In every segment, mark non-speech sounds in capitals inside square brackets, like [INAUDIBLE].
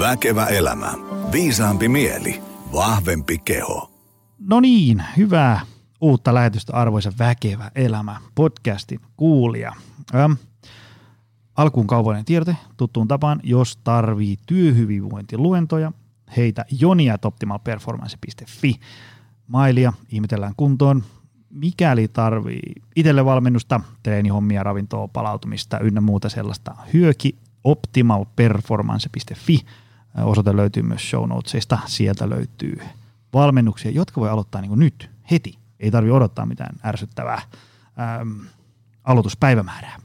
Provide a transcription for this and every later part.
Väkevä elämä. Viisaampi mieli. Vahvempi keho. No niin, hyvää uutta lähetystä arvoisa Väkevä elämä podcastin kuulija. Ähm, alkuun kaupallinen tiedote tuttuun tapaan, jos tarvii työhyvinvointiluentoja, heitä joniatoptimalperformance.fi. Mailia ihmetellään kuntoon, mikäli tarvii itselle valmennusta, treenihommia, ravintoa, palautumista ynnä muuta sellaista, hyöki optimalperformance.fi. Osoite löytyy myös show notesista. Sieltä löytyy valmennuksia, jotka voi aloittaa niin nyt, heti. Ei tarvi odottaa mitään ärsyttävää ähm, aloituspäivämäärää.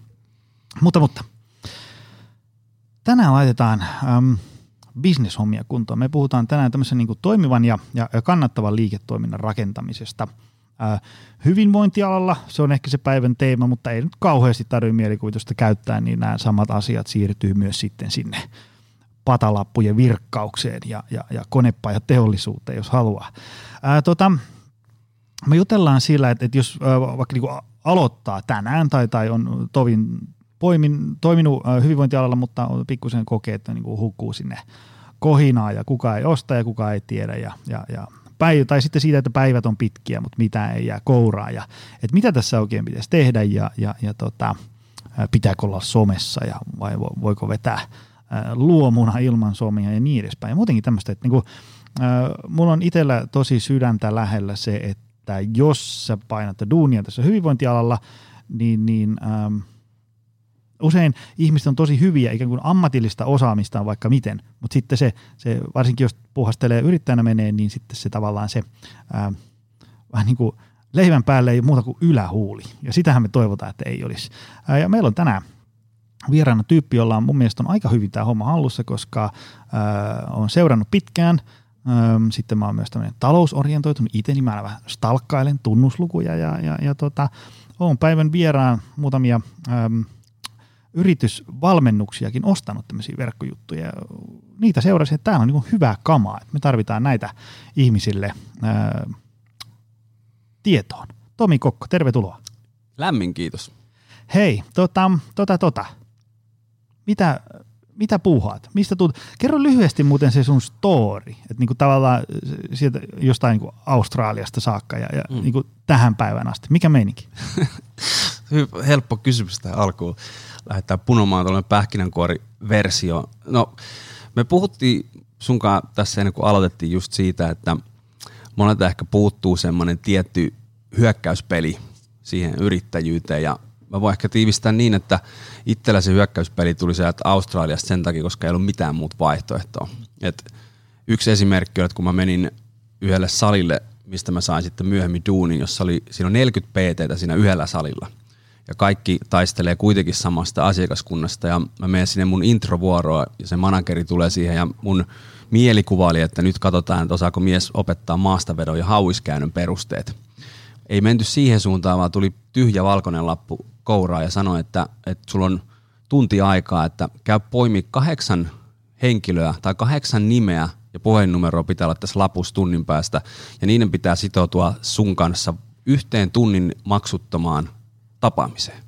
Mutta, mutta tänään laitetaan ähm, bisneshommia kuntoon. Me puhutaan tänään tämmöisen niin toimivan ja, ja kannattavan liiketoiminnan rakentamisesta – Äh, hyvinvointialalla se on ehkä se päivän teema, mutta ei nyt kauheasti tarvitse mielikuvitusta käyttää, niin nämä samat asiat siirtyy myös sitten sinne patalappujen virkkaukseen ja, ja, ja konepajateollisuuteen, jos haluaa. Ää, tota, me jutellaan sillä, että, että jos ää, vaikka niin aloittaa tänään tai, tai on tovin poimin, toiminut ää, hyvinvointialalla, mutta on pikkusen kokee, että niin hukkuu sinne kohinaa ja kuka ei osta ja kuka ei tiedä ja, ja, ja päivä, tai sitten siitä, että päivät on pitkiä, mutta mitä ei jää kouraa ja että mitä tässä oikein pitäisi tehdä ja, ja, ja tota, pitääkö olla somessa ja vai voiko vetää luomuna ilman somia ja niin edespäin. Ja muutenkin tämmöistä, että niinku, äh, mulla on itsellä tosi sydäntä lähellä se, että jos sä painat duunia tässä hyvinvointialalla, niin, niin ähm, usein ihmiset on tosi hyviä, ikään kuin ammatillista osaamista vaikka miten, mutta sitten se, se, varsinkin jos puhastelee yrittäjänä menee, niin sitten se tavallaan se ää, vähän niin kuin leivän päälle ei muuta kuin ylähuuli. Ja sitähän me toivotaan, että ei olisi. Ää, ja meillä on tänään vieraana tyyppi, jolla on mun mielestä on aika hyvin tämä homma hallussa, koska ää, on seurannut pitkään. Ää, sitten mä oon myös tämmöinen talousorientoitunut itse, niin mä vähän stalkkailen tunnuslukuja ja, ja, ja tota, on päivän vieraan muutamia ää, yritysvalmennuksiakin ostanut tämmöisiä verkkojuttuja. Niitä seurasi, että tämä on niin hyvää kamaa, että me tarvitaan näitä ihmisille ää, tietoon. Tomi Kokko, tervetuloa. Lämmin kiitos. Hei, tota, tota, tota. Mitä, mitä puuhaat? Mistä tuut? Kerro lyhyesti muuten se sun story, että niinku tavallaan sieltä jostain niinku Australiasta saakka ja, ja mm. niinku tähän päivään asti. Mikä meininki? [LAUGHS] Helppo kysymys tähän alkuun lähdetään punomaan tuollainen pähkinänkuori-versio. No, me puhuttiin sunkaan tässä ennen kuin aloitettiin just siitä, että monelta ehkä puuttuu semmoinen tietty hyökkäyspeli siihen yrittäjyyteen ja mä voin ehkä tiivistää niin, että itsellä se hyökkäyspeli tuli sieltä Australiasta sen takia, koska ei ollut mitään muuta vaihtoehtoa. Et yksi esimerkki on, että kun mä menin yhdelle salille, mistä mä sain sitten myöhemmin duunin, jossa oli, siinä on 40 PT siinä yhdellä salilla – ja kaikki taistelee kuitenkin samasta asiakaskunnasta ja mä menen sinne mun introvuoroa ja se manageri tulee siihen ja mun mielikuva oli, että nyt katsotaan, että osaako mies opettaa maastavedon ja hauiskäynnön perusteet. Ei menty siihen suuntaan, vaan tuli tyhjä valkoinen lappu kouraa ja sanoi, että, että sulla on tunti aikaa, että käy poimi kahdeksan henkilöä tai kahdeksan nimeä ja puhelinnumeroa pitää olla tässä lapussa tunnin päästä ja niiden pitää sitoutua sun kanssa yhteen tunnin maksuttomaan tapaamiseen.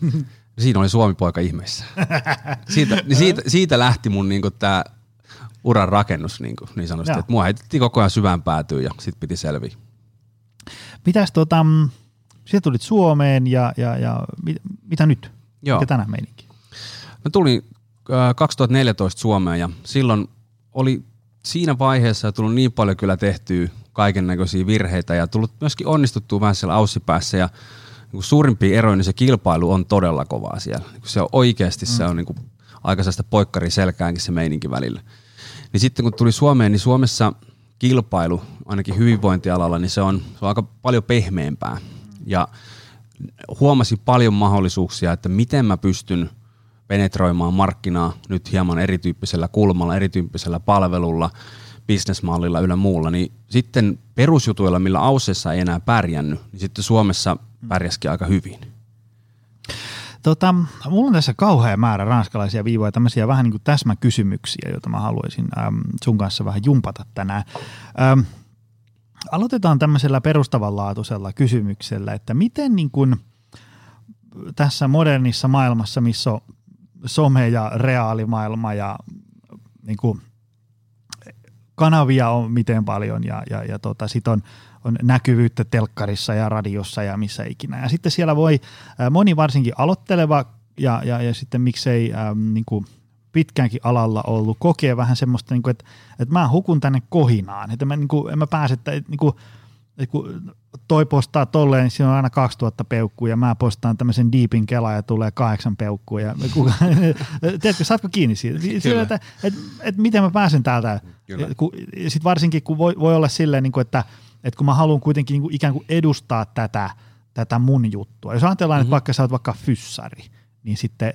[LAUGHS] Siinä oli Suomi-poika ihmeessä. [LAUGHS] Siitä, niin siitä, siitä lähti mun niinku tämä uran rakennus niinku, niin sanotusti. Että mua heitettiin koko ajan syvään päätyyn ja sitten piti selviä. Mitäs tota, sieltä tulit Suomeen ja, ja, ja mit, mitä nyt? Joo. Mikä tänään meininki? Mä tulin äh, 2014 Suomeen ja silloin oli siinä vaiheessa tullut niin paljon kyllä tehtyä kaiken näköisiä virheitä ja tullut myöskin onnistuttua vähän siellä aussipäässä ja niin suurimpia eroja, niin se kilpailu on todella kovaa siellä. Niin se on oikeasti, mm. se on niin kuin aika sellaista poikkari selkäänkin se meininki välillä. Niin sitten kun tuli Suomeen, niin Suomessa kilpailu, ainakin hyvinvointialalla, niin se on, se on aika paljon pehmeämpää. Ja huomasi paljon mahdollisuuksia, että miten mä pystyn penetroimaan markkinaa nyt hieman erityyppisellä kulmalla, erityyppisellä palvelulla, bisnesmallilla yllä muulla, niin sitten perusjutuilla, millä Aussessa ei enää pärjännyt, niin sitten Suomessa pärjäskin aika hyvin. Tota, mulla on tässä kauhea määrä ranskalaisia viivoja, tämmöisiä vähän niin kuin täsmäkysymyksiä, joita mä haluaisin äm, sun kanssa vähän jumpata tänään. Äm, aloitetaan tämmöisellä perustavanlaatuisella kysymyksellä, että miten niin kuin tässä modernissa maailmassa, missä on some ja reaalimaailma ja niin kuin kanavia on miten paljon ja, ja, ja tota, sitten on, on näkyvyyttä telkkarissa ja radiossa ja missä ikinä. Ja sitten siellä voi moni varsinkin aloitteleva ja, ja, ja sitten miksei ähm, niin kuin pitkäänkin alalla ollut kokea vähän semmoista, niin kuin, että, että mä hukun tänne kohinaan, että mä, niin kuin, en mä pääse, että, niin kuin, että kun toi postaa tolleen, niin siinä on aina 2000 peukkua ja mä postaan tämmöisen deepin kela ja tulee kahdeksan peukkua. Ja [LAUGHS] kuka, tiedätkö, saatko kiinni siitä? Sillä, että, että, että, miten mä pääsen täältä? Sitten varsinkin, kun voi, voi olla silleen, niin kuin, että, että kun mä haluan kuitenkin niin kuin ikään kuin edustaa tätä, tätä mun juttua. Jos ajatellaan, mm-hmm. että vaikka sä oot vaikka fyssari, niin sitten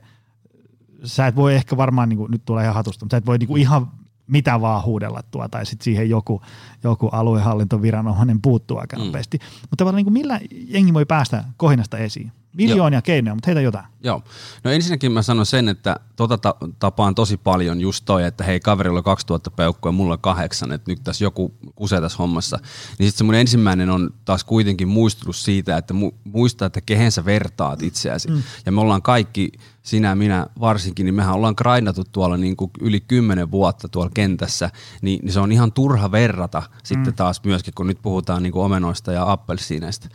sä et voi ehkä varmaan, niin kuin, nyt tulee ihan hatusta, mutta sä et voi niin kuin ihan mitä vaan huudella tuo, tai sitten siihen joku, joku aluehallintoviranomainen puuttuu aika mm. nopeasti. Mutta tavallaan niin kuin millä jengi voi päästä kohinasta esiin? Miljoonia Joo. keinoja, mutta heitä jotain. Joo. No ensinnäkin mä sanon sen, että tota ta- tapaan tosi paljon just toi, että hei kaverilla on 2000 peukkua ja mulla on kahdeksan, että nyt tässä joku kusee tässä hommassa. Niin sitten se mun ensimmäinen on taas kuitenkin muistutus siitä, että mu- muista, että kehen sä vertaat itseäsi. Mm. Ja me ollaan kaikki sinä, minä varsinkin, niin mehän ollaan grindatu tuolla niin kuin yli kymmenen vuotta tuolla kentässä, niin, niin se on ihan turha verrata mm. sitten taas myöskin, kun nyt puhutaan niin kuin omenoista ja appelsiineista.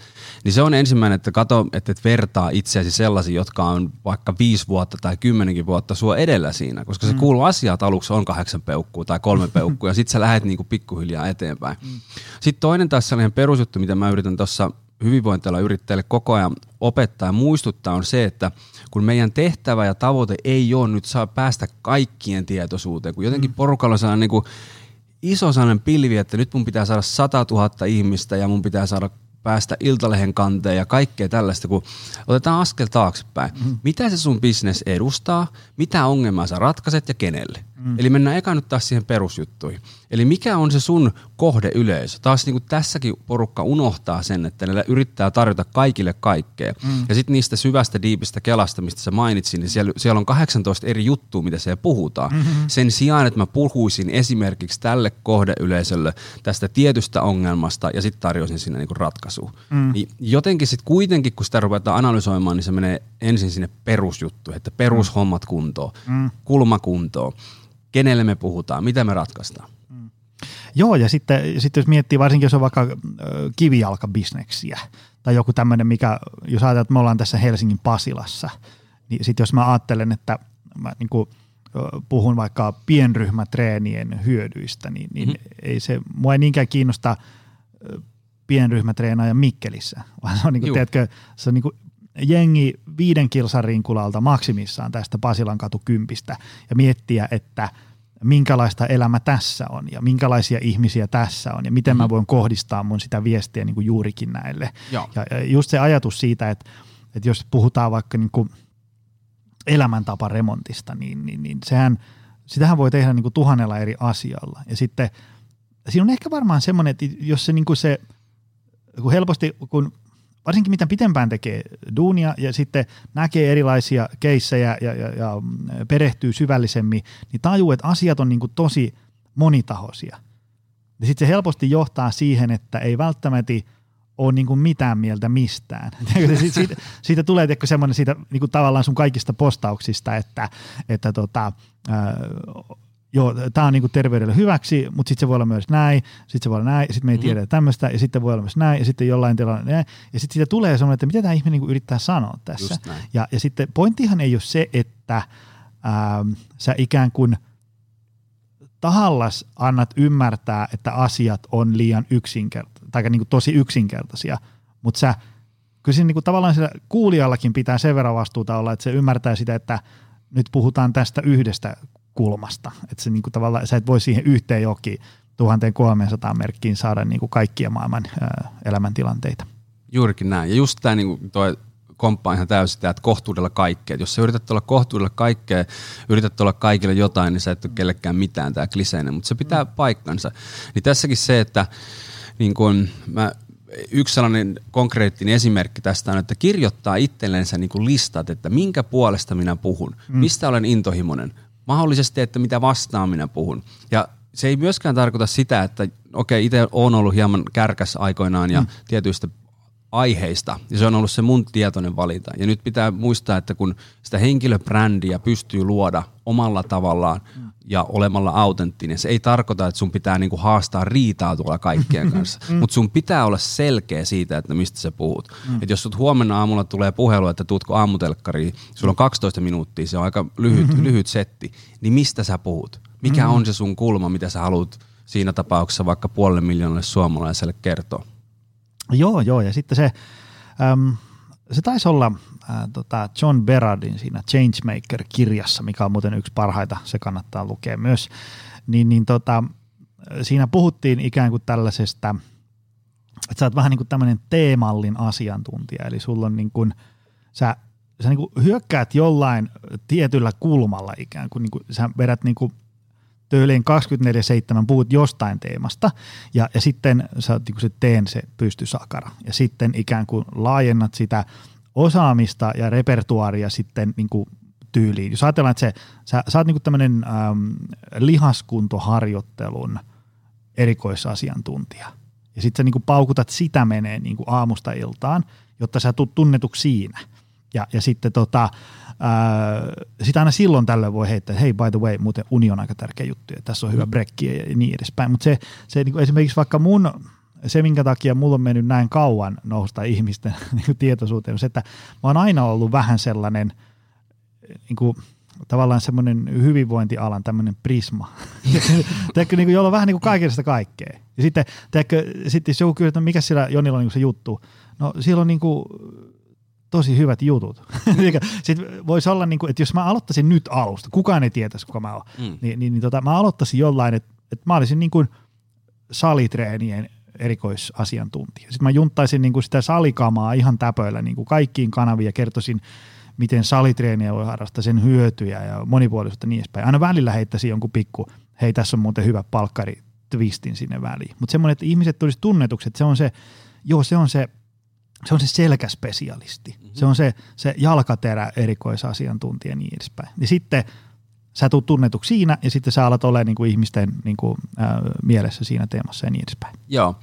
Niin se on ensimmäinen, että kato, että et vertaa itseäsi sellaisiin, jotka on vaikka viisi vuotta tai kymmenenkin vuotta sua edellä siinä, koska se mm. kuuluu asiat aluksi on kahdeksan peukkua tai kolme [LAUGHS] peukkua ja sitten sä lähdet niin kuin pikkuhiljaa eteenpäin. Mm. Sitten toinen taas sellainen perusjuttu, mitä mä yritän tuossa hyvinvointialan yrittäjille koko ajan opettaa ja muistuttaa on se, että kun meidän tehtävä ja tavoite ei ole nyt saa päästä kaikkien tietoisuuteen, kun jotenkin mm. porukalla saa niin kuin iso sellainen pilvi, että nyt mun pitää saada 100 000 ihmistä ja mun pitää saada päästä iltalehen kanteen ja kaikkea tällaista, kun otetaan askel taaksepäin. Mm. Mitä se sun business edustaa, mitä ongelmaa sä ratkaiset ja kenelle? Mm. Eli mennään eka nyt taas siihen perusjuttuihin. Eli mikä on se sun kohdeyleisö? Taas niin kuin tässäkin porukka unohtaa sen, että ne yrittää tarjota kaikille kaikkea. Mm. Ja sitten niistä syvästä, diipistä kelasta, mistä sä mainitsin, niin siellä, siellä on 18 eri juttua, mitä siellä puhutaan. Mm-hmm. Sen sijaan, että mä puhuisin esimerkiksi tälle kohdeyleisölle tästä tietystä ongelmasta ja sitten tarjoisin sinne niin ratkaisua. Mm. Niin jotenkin sitten kuitenkin, kun sitä ruvetaan analysoimaan, niin se menee ensin sinne perusjuttu, että perushommat kuntoon, mm. kulma kuntoon kenelle me puhutaan, mitä me ratkaistaan. Joo, ja sitten, sitten jos miettii, varsinkin jos on vaikka kivijalkabisneksiä tai joku tämmöinen, mikä, jos ajatellaan, että me ollaan tässä Helsingin Pasilassa, niin sitten jos mä ajattelen, että mä niin kuin, puhun vaikka pienryhmätreenien hyödyistä, niin, niin mm-hmm. ei se, mua ei niinkään kiinnosta pienryhmätreenaaja Mikkelissä, vaan se on, niin kuin, tiedätkö, se on niin kuin jengi viiden kilsan rinkulalta maksimissaan tästä Pasilan katu kympistä ja miettiä, että minkälaista elämä tässä on ja minkälaisia ihmisiä tässä on ja miten mä voin kohdistaa mun sitä viestiä niin kuin juurikin näille. Joo. Ja just se ajatus siitä, että, että jos puhutaan vaikka niin kuin elämäntaparemontista, niin, niin, niin sehän, sitähän voi tehdä niin kuin tuhannella eri asialla. Ja sitten siinä on ehkä varmaan semmoinen, että jos se, niin kuin se kun helposti, kun varsinkin mitä pitempään tekee duunia ja sitten näkee erilaisia keissejä ja, ja, ja perehtyy syvällisemmin, niin tajuu, että asiat on niin kuin tosi monitahoisia. Ja sitten se helposti johtaa siihen, että ei välttämättä ole niin kuin mitään mieltä mistään. [LAUGHS] siitä, siitä, siitä tulee semmoinen siitä niin kuin tavallaan sun kaikista postauksista, että, että tota, joo, tämä on niinku terveydelle hyväksi, mutta sitten se voi olla myös näin, sitten se voi olla näin, ja sitten me ei mm-hmm. tiedä tämmöistä, ja sitten voi olla myös näin, ja sitten jollain tilanne näin, ja sitten siitä tulee semmoinen, että mitä tämä ihminen niinku yrittää sanoa tässä. Ja, ja sitten pointtihan ei ole se, että ää, sä ikään kuin tahallas annat ymmärtää, että asiat on liian yksinkertaisia, tai niinku tosi yksinkertaisia, mutta sä, kyllä siinä niinku tavallaan sillä kuulijallakin pitää sen verran vastuuta olla, että se ymmärtää sitä, että nyt puhutaan tästä yhdestä kulmasta. Että se niin kuin tavallaan, sä et voi siihen yhteen johonkin 1300 merkkiin saada niin kuin kaikkia maailman ää, elämäntilanteita. Juurikin näin. Ja just tämä niin toi komppaa ihan täysin sitä, että kohtuudella kaikkea. jos sä yrität olla kohtuudella kaikkea, yrität olla kaikille jotain, niin sä et ole kellekään mitään, tämä kliseinen, mutta se pitää mm. paikkansa. Niin tässäkin se, että niin kun mä yksi sellainen konkreettinen esimerkki tästä on, että kirjoittaa itsellensä niin kuin listat, että minkä puolesta minä puhun, mm. mistä olen intohimoinen, mahdollisesti, että mitä vastaan minä puhun. Ja se ei myöskään tarkoita sitä, että okei, okay, itse olen ollut hieman kärkäs aikoinaan ja mm. tietyistä aiheista, ja se on ollut se mun tietoinen valinta. Ja nyt pitää muistaa, että kun sitä henkilöbrändiä pystyy luoda omalla tavallaan, mm. ja olemalla autenttinen. Se ei tarkoita, että sun pitää niinku haastaa riitaa tuolla kaikkien [LAUGHS] kanssa, mutta sun pitää olla selkeä siitä, että mistä sä puhut. Mm. Et jos sut huomenna aamulla tulee puhelu, että tuutko aamutelkkariin, sulla on 12 minuuttia, se on aika lyhyt, mm-hmm. lyhyt setti, niin mistä sä puhut? Mikä mm-hmm. on se sun kulma, mitä sä haluat siinä tapauksessa vaikka puolelle miljoonalle suomalaiselle kertoa? Joo, joo, ja sitten se, äm, se taisi olla ää, tota John Berardin siinä Changemaker-kirjassa, mikä on muuten yksi parhaita, se kannattaa lukea myös, niin, niin tota, siinä puhuttiin ikään kuin tällaisesta, että sä oot vähän niin kuin tämmöinen teemallin asiantuntija, eli sulla on niin kuin, sä, sä niin kuin hyökkäät jollain tietyllä kulmalla ikään kuin, niin kuin sä vedät niin kuin tyyliin 24-7 puhut jostain teemasta ja, ja sitten sä niin se teen se pystysakara ja sitten ikään kuin laajennat sitä osaamista ja repertuaaria sitten niin kuin tyyliin. Jos ajatellaan, että se, sä, sä oot niin tämmöinen ähm, lihaskuntoharjoittelun erikoisasiantuntija ja sitten sä niin kuin paukutat sitä menee niin kuin aamusta iltaan, jotta sä tulet tunnetuksi siinä. Ja, ja sitten tota, sitä aina silloin tällöin voi heittää, että hei by the way, muuten uni on aika tärkeä juttu ja tässä on hyvä mm. brekki ja niin edespäin. Mutta se, se niin kuin esimerkiksi vaikka mun, se minkä takia mulla on mennyt näin kauan nousta ihmisten [LAUGHS] niin tietoisuuteen, on se, että mä oon aina ollut vähän sellainen niin kuin, tavallaan semmoinen hyvinvointialan tämmöinen prisma. [LAUGHS] teekö, niin kuin, jolla on vähän niin kuin kaikesta kaikkea. Ja sitten, teekö, sitten jos joku kysyy, että mikä sillä Jonilla on niin se juttu, no siellä on niin kuin, tosi hyvät jutut. [LAUGHS] Sitten voisi olla, niin kuin, että jos mä aloittaisin nyt alusta, kukaan ei tietäisi, kuka mä oon, mm. niin, niin, niin tota, mä aloittaisin jollain, että, että mä olisin niin kuin salitreenien erikoisasiantuntija. Sitten mä junttaisin niin kuin sitä salikamaa ihan täpöillä niin kuin kaikkiin kanaviin ja kertoisin, miten salitreeniä voi harrastaa, sen hyötyjä ja monipuolisuutta niin edespäin. Aina välillä heittäisin jonkun pikku, hei tässä on muuten hyvä palkkari, twistin sinne väliin. Mutta semmoinen, että ihmiset tulisi tunnetukset, se on se, joo se on se se on se selkäspesialisti. Mm-hmm. Se on se, se jalkaterä erikoisasiantuntija ja niin edespäin. Ja sitten sä tulet tunnetuksi siinä ja sitten sä alat olla niin kuin ihmisten niin kuin, äh, mielessä siinä teemassa ja niin edespäin. Joo,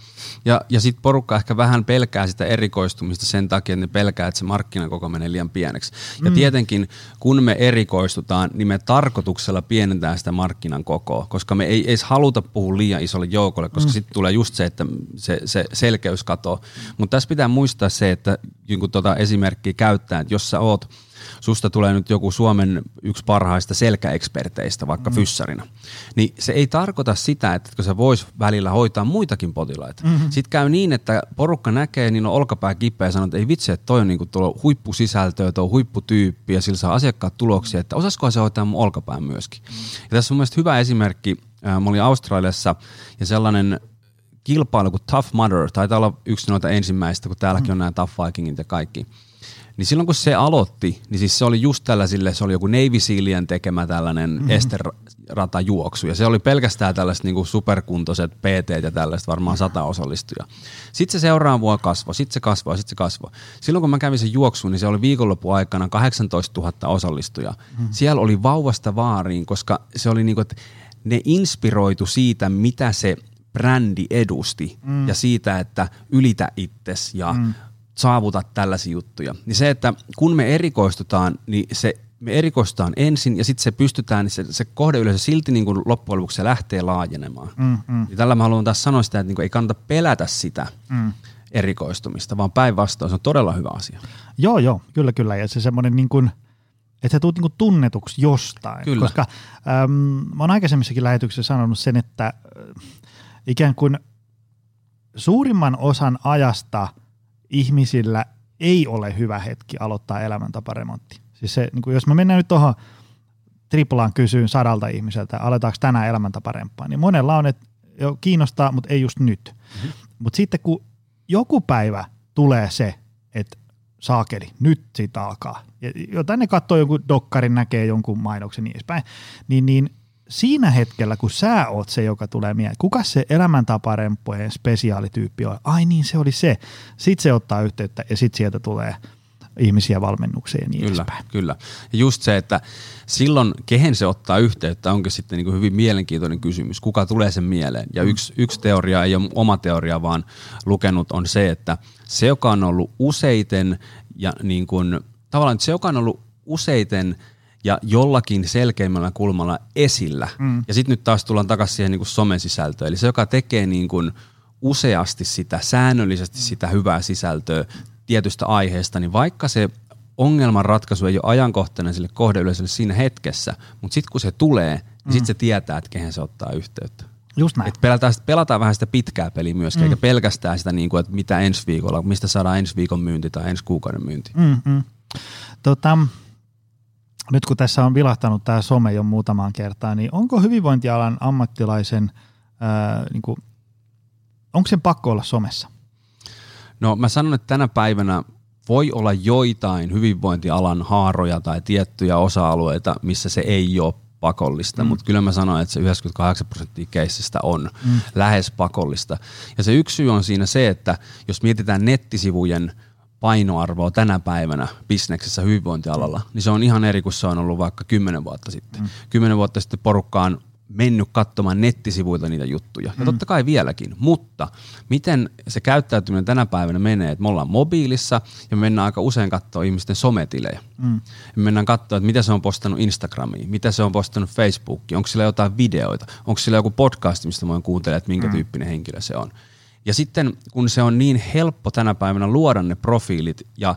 ja, ja sitten porukka ehkä vähän pelkää sitä erikoistumista sen takia, että ne pelkää, että se markkinakoko menee liian pieneksi. Ja mm. tietenkin, kun me erikoistutaan, niin me tarkoituksella pienentää sitä markkinan kokoa, koska me ei edes haluta puhua liian isolle joukolle, koska mm. sitten tulee just se, että se, se selkeys katoo. Mutta tässä pitää muistaa se, että kun tuota esimerkkiä käyttää, että jos sä oot – susta tulee nyt joku Suomen yksi parhaista selkäeksperteistä vaikka mm. fyssarina, niin se ei tarkoita sitä, että sä vois välillä hoitaa muitakin potilaita. Mm-hmm. Sitten käy niin, että porukka näkee, niin on olkapää kipeä ja sanoo, että ei vitsi, että toi on niinku tuolla huippusisältöä, tuo huipputyyppi ja sillä saa asiakkaat tuloksia, että osaskohan se hoitaa mun olkapään myöskin. Mm. Ja tässä on mielestäni hyvä esimerkki, mä olin Australiassa ja sellainen kilpailu kuin Tough Mudder, taitaa olla yksi noita ensimmäistä, kun täälläkin mm. on nämä Tough Vikingit ja kaikki – niin silloin kun se aloitti, niin siis se oli just tällaisille, se oli joku Navy Sealien tekemä tällainen mm-hmm. esteratajuoksu. Ja se oli pelkästään tällaiset niin kuin superkuntoiset PT ja tällaiset varmaan sata osallistuja. Sitten se seuraava vuonna kasvoi, sitten se kasvoi, sitten se kasvoi. Silloin kun mä kävin sen juoksuun, niin se oli viikonloppu aikana 18 000 osallistujaa. Mm-hmm. Siellä oli vauvasta vaariin, koska se oli niin kuin, että ne inspiroitu siitä, mitä se brändi edusti mm. ja siitä, että ylitä itses ja mm saavuta tällaisia juttuja. Niin se, että kun me erikoistutaan, niin se me erikoistutaan ensin ja sitten se pystytään, niin se, se kohdeyleisö silti niin kuin loppujen lopuksi se lähtee laajenemaan. Mm, mm. Ja tällä mä haluan taas sanoa sitä, että niin kuin ei kannata pelätä sitä mm. erikoistumista, vaan päinvastoin se on todella hyvä asia. Joo, joo, kyllä, kyllä. Ja se semmoinen niin kuin, että sä tulet niin kuin tunnetuksi jostain. Kyllä. Koska äm, mä oon aikaisemmissakin lähetyksissä sanonut sen, että äh, ikään kuin suurimman osan ajasta – ihmisillä ei ole hyvä hetki aloittaa elämäntaparemontti. Siis se, niin kuin jos me mennään nyt tuohon triplaan kysyyn sadalta ihmiseltä, aletaanko tänään elämäntaparempaa, niin monella on, että jo kiinnostaa, mutta ei just nyt. Mm-hmm. Mutta sitten kun joku päivä tulee se, että saakeli, nyt siitä alkaa. Ja jotain ne katsoo jonkun dokkarin, näkee jonkun mainoksen niin edespäin, niin, niin siinä hetkellä, kun sä oot se, joka tulee mieleen, kuka se elämäntaparemppojen spesiaalityyppi on? Ai niin, se oli se. Sitten se ottaa yhteyttä ja sitten sieltä tulee ihmisiä valmennukseen ja niin Kyllä, edespäin. kyllä. Ja just se, että silloin kehen se ottaa yhteyttä, onkin sitten niin kuin hyvin mielenkiintoinen kysymys. Kuka tulee sen mieleen? Ja mm. yksi, yksi teoria, ei ole oma teoria, vaan lukenut on se, että se, joka on ollut useiten ja niin kuin, tavallaan se, joka on ollut useiten – ja jollakin selkeimmällä kulmalla esillä. Mm. Ja sitten nyt taas tullaan takaisin siihen niin kuin somesisältöön. Eli se, joka tekee niin kuin useasti sitä, säännöllisesti sitä hyvää sisältöä tietystä aiheesta, niin vaikka se ongelman ratkaisu ei ole ajankohtainen sille kohdeyleisölle siinä hetkessä, mutta sitten kun se tulee, niin mm. sitten se tietää, että kehen se ottaa yhteyttä. Just näin. Et pelataan, pelataan vähän sitä pitkää peliä myöskin, mm. eikä pelkästään sitä, niin kuin, että mitä ensi viikolla, mistä saadaan ensi viikon myynti tai ensi kuukauden myynti. Mm-mm. Tota, nyt kun tässä on vilahtanut tämä some jo muutamaan kertaan, niin onko hyvinvointialan ammattilaisen, ää, niin kuin, onko sen pakko olla somessa? No mä sanon, että tänä päivänä voi olla joitain hyvinvointialan haaroja tai tiettyjä osa-alueita, missä se ei ole pakollista, mm. mutta kyllä mä sanoin, että se 98 prosenttia keissistä on mm. lähes pakollista. Ja se yksi syy on siinä se, että jos mietitään nettisivujen painoarvoa tänä päivänä bisneksessä hyvinvointialalla, niin se on ihan eri kuin se on ollut vaikka kymmenen vuotta sitten. Mm. Kymmenen vuotta sitten porukka on mennyt katsomaan nettisivuilta niitä juttuja. Ja mm. totta kai vieläkin. Mutta miten se käyttäytyminen tänä päivänä menee, että me ollaan mobiilissa ja me mennään aika usein katsoa ihmisten sometilejä. Mm. Me mennään katsoa, että mitä se on postannut Instagramiin, mitä se on postannut Facebookiin, onko sillä jotain videoita, onko sillä joku podcast, mistä voin kuuntelemaan, että minkä mm. tyyppinen henkilö se on. Ja sitten kun se on niin helppo tänä päivänä luoda ne profiilit ja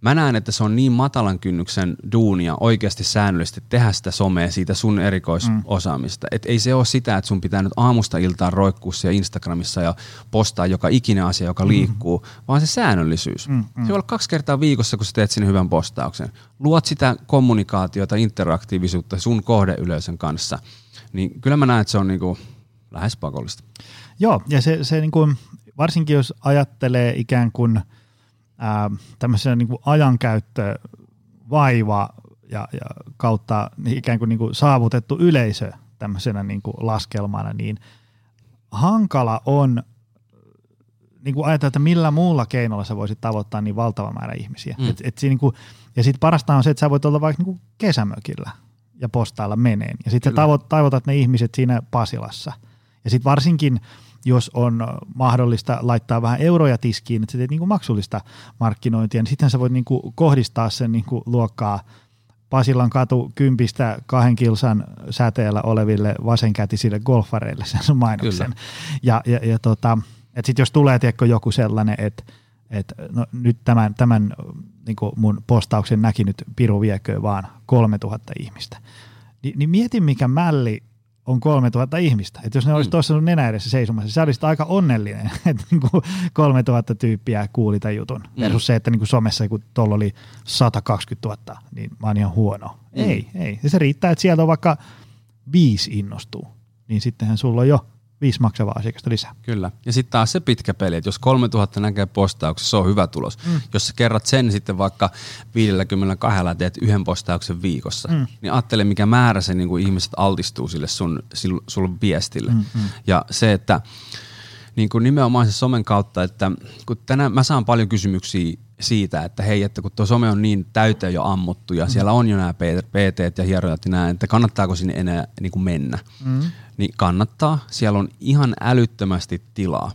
mä näen, että se on niin matalan kynnyksen duunia oikeasti säännöllisesti tehdä sitä somea siitä sun erikoisosaamista. Mm. Että ei se ole sitä, että sun pitää nyt aamusta iltaan roikkua siellä Instagramissa ja postaa joka ikinen asia, joka liikkuu, mm. vaan se säännöllisyys. Mm, mm. Se voi olla kaksi kertaa viikossa, kun sä teet sinne hyvän postauksen. Luot sitä kommunikaatiota, interaktiivisuutta sun kohdeyleisön kanssa. Niin kyllä mä näen, että se on niinku lähes pakollista. Joo, ja se, se niinku, varsinkin jos ajattelee ikään kuin – ää, niin kuin ajankäyttö, vaiva ja, ja kautta ikään kuin, niin kuin saavutettu yleisö tämmöisenä niin kuin laskelmana, niin hankala on niin kuin ajatella, että millä muulla keinolla sä voisit tavoittaa niin valtava määrä ihmisiä. Mm. Et, et siinä, niin kuin, ja sitten parasta on se, että sä voit olla vaikka niin kuin kesämökillä ja postailla meneen. Ja sitten sä tavoitat ne ihmiset siinä Pasilassa. Ja sitten varsinkin – jos on mahdollista laittaa vähän euroja tiskiin, että sä teet niin kuin maksullista markkinointia, niin sitten sä voit niin kuin kohdistaa sen niin kuin luokkaa Pasilan katu kympistä kahden kilsan säteellä oleville vasenkätisille golfareille sen sun mainoksen. Kyllä. Ja, ja, ja tota, että sitten jos tulee tiedätkö, joku sellainen, että et, no, nyt tämän, tämän niin mun postauksen näki nyt Piru vieköön vaan 3000 ihmistä, Ni, niin mieti mikä mälli on 3000 ihmistä. Että jos ne olisi mm. tuossa sun nenä edessä seisomassa, sä olisit aika onnellinen, [LAUGHS] että niin kuin 3000 tyyppiä kuuli tämän jutun. Mm. Versus se, että niin kuin somessa kun tuolla oli 120 000, niin mä oon ihan huono. Mm. Ei, ei. Ja se riittää, että sieltä on vaikka viisi innostuu. Niin sittenhän sulla on jo viisi maksavaa asiakasta lisää. Kyllä. Ja sitten taas se pitkä peli, että jos 3000 näkee postauksessa, se on hyvä tulos. Mm. Jos sä kerrat sen sitten vaikka 52 teet yhden postauksen viikossa, mm. niin ajattele mikä määrä se niin kuin ihmiset altistuu sille sun, sun viestille. Mm, mm. Ja se, että niin kuin nimenomaan se somen kautta, että kun tänään mä saan paljon kysymyksiä siitä, että hei, että kun tuo some on niin täyteen jo ammuttu ja mm. siellä on jo nämä PT ja hierojat ja näin, että kannattaako sinne enää niin kuin mennä. Mm niin kannattaa. Siellä on ihan älyttömästi tilaa.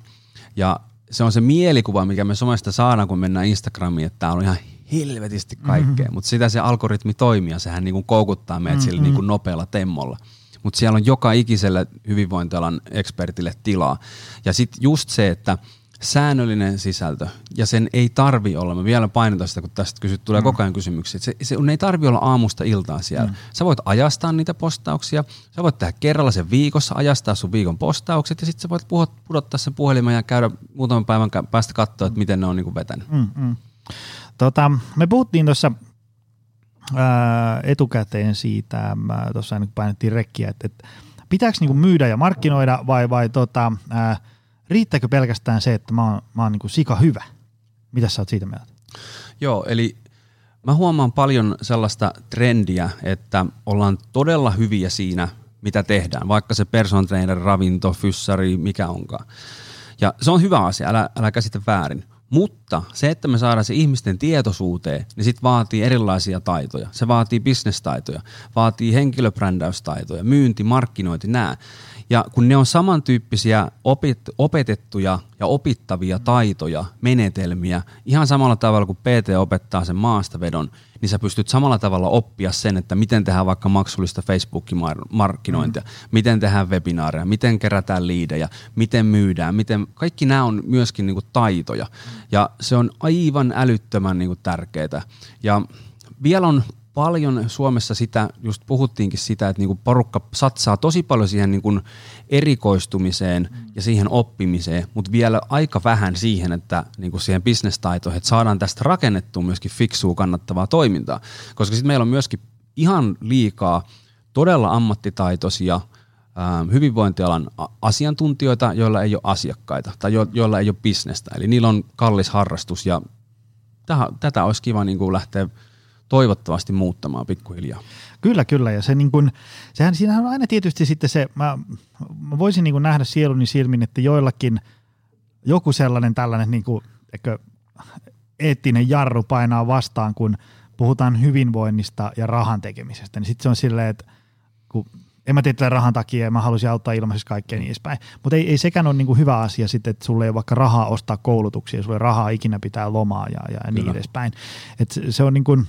Ja se on se mielikuva, mikä me somesta saadaan, kun mennään Instagramiin, että täällä on ihan helvetisti kaikkea. Mm-hmm. Mutta sitä se algoritmi toimii ja sehän niinku koukuttaa meitä mm-hmm. sillä niinku nopealla temmolla. Mutta siellä on joka ikiselle hyvinvointialan ekspertille tilaa. Ja sitten just se, että – säännöllinen sisältö, ja sen ei tarvi olla, mä vielä painotan sitä, kun tästä kysyt, tulee mm. koko ajan kysymyksiä, se, se ei tarvi olla aamusta iltaan siellä. Mm. Sä voit ajastaa niitä postauksia, sä voit tehdä kerralla sen viikossa, ajastaa sun viikon postaukset, ja sitten sä voit pudottaa sen puhelimen ja käydä muutaman päivän päästä katsoa, että miten ne on niinku vetänyt. Mm, mm. Tota, me puhuttiin tuossa etukäteen siitä, tuossa painettiin rekkiä, että, että pitääkö niinku myydä ja markkinoida vai, vai tota, ää, riittääkö pelkästään se, että mä oon, mä oon niin kuin sika hyvä? Mitä sä oot siitä mieltä? Joo, eli mä huomaan paljon sellaista trendiä, että ollaan todella hyviä siinä, mitä tehdään, vaikka se person trainer, ravinto, fyssari, mikä onkaan. Ja se on hyvä asia, älä, älä käsitä väärin. Mutta se, että me saadaan se ihmisten tietoisuuteen, niin sit vaatii erilaisia taitoja. Se vaatii bisnestaitoja, vaatii henkilöbrändäystaitoja, myynti, markkinointi, nämä. Ja kun ne on samantyyppisiä opet, opetettuja ja opittavia taitoja, menetelmiä, ihan samalla tavalla kuin PT opettaa sen maastavedon, niin sä pystyt samalla tavalla oppia sen, että miten tehdään vaikka maksullista Facebook-markkinointia, mm. miten tehdään webinaareja, miten kerätään liidejä, miten myydään, miten, kaikki nämä on myöskin niin kuin taitoja. Ja se on aivan älyttömän niin kuin tärkeää. Ja vielä on paljon Suomessa sitä, just puhuttiinkin sitä, että niinku porukka satsaa tosi paljon siihen niinku erikoistumiseen ja siihen oppimiseen, mutta vielä aika vähän siihen, että niinku siihen bisnestaitoihin, että saadaan tästä rakennettua myöskin fiksua kannattavaa toimintaa. Koska sitten meillä on myöskin ihan liikaa todella ammattitaitoisia hyvinvointialan asiantuntijoita, joilla ei ole asiakkaita tai jo, joilla ei ole bisnestä. Eli niillä on kallis harrastus ja tätä olisi kiva niin kuin lähteä – toivottavasti muuttamaan pikkuhiljaa. Kyllä, kyllä. Ja se niin kun, sehän, siinähän on aina tietysti sitten se, mä, mä voisin niin nähdä sieluni silmin, että joillakin joku sellainen tällainen niin kuin, eikö, eettinen jarru painaa vastaan, kun puhutaan hyvinvoinnista ja rahan tekemisestä, niin sitten se on silleen, että kun en mä tee rahan takia ja mä haluaisin auttaa ilmaisessa kaikkea niin edespäin. Mutta ei, ei sekään ole niinku hyvä asia sitten, että sulle ei ole vaikka rahaa ostaa koulutuksia, sulle rahaa ikinä pitää lomaa ja, ja niin edespäin. Et se, se on niin kuin,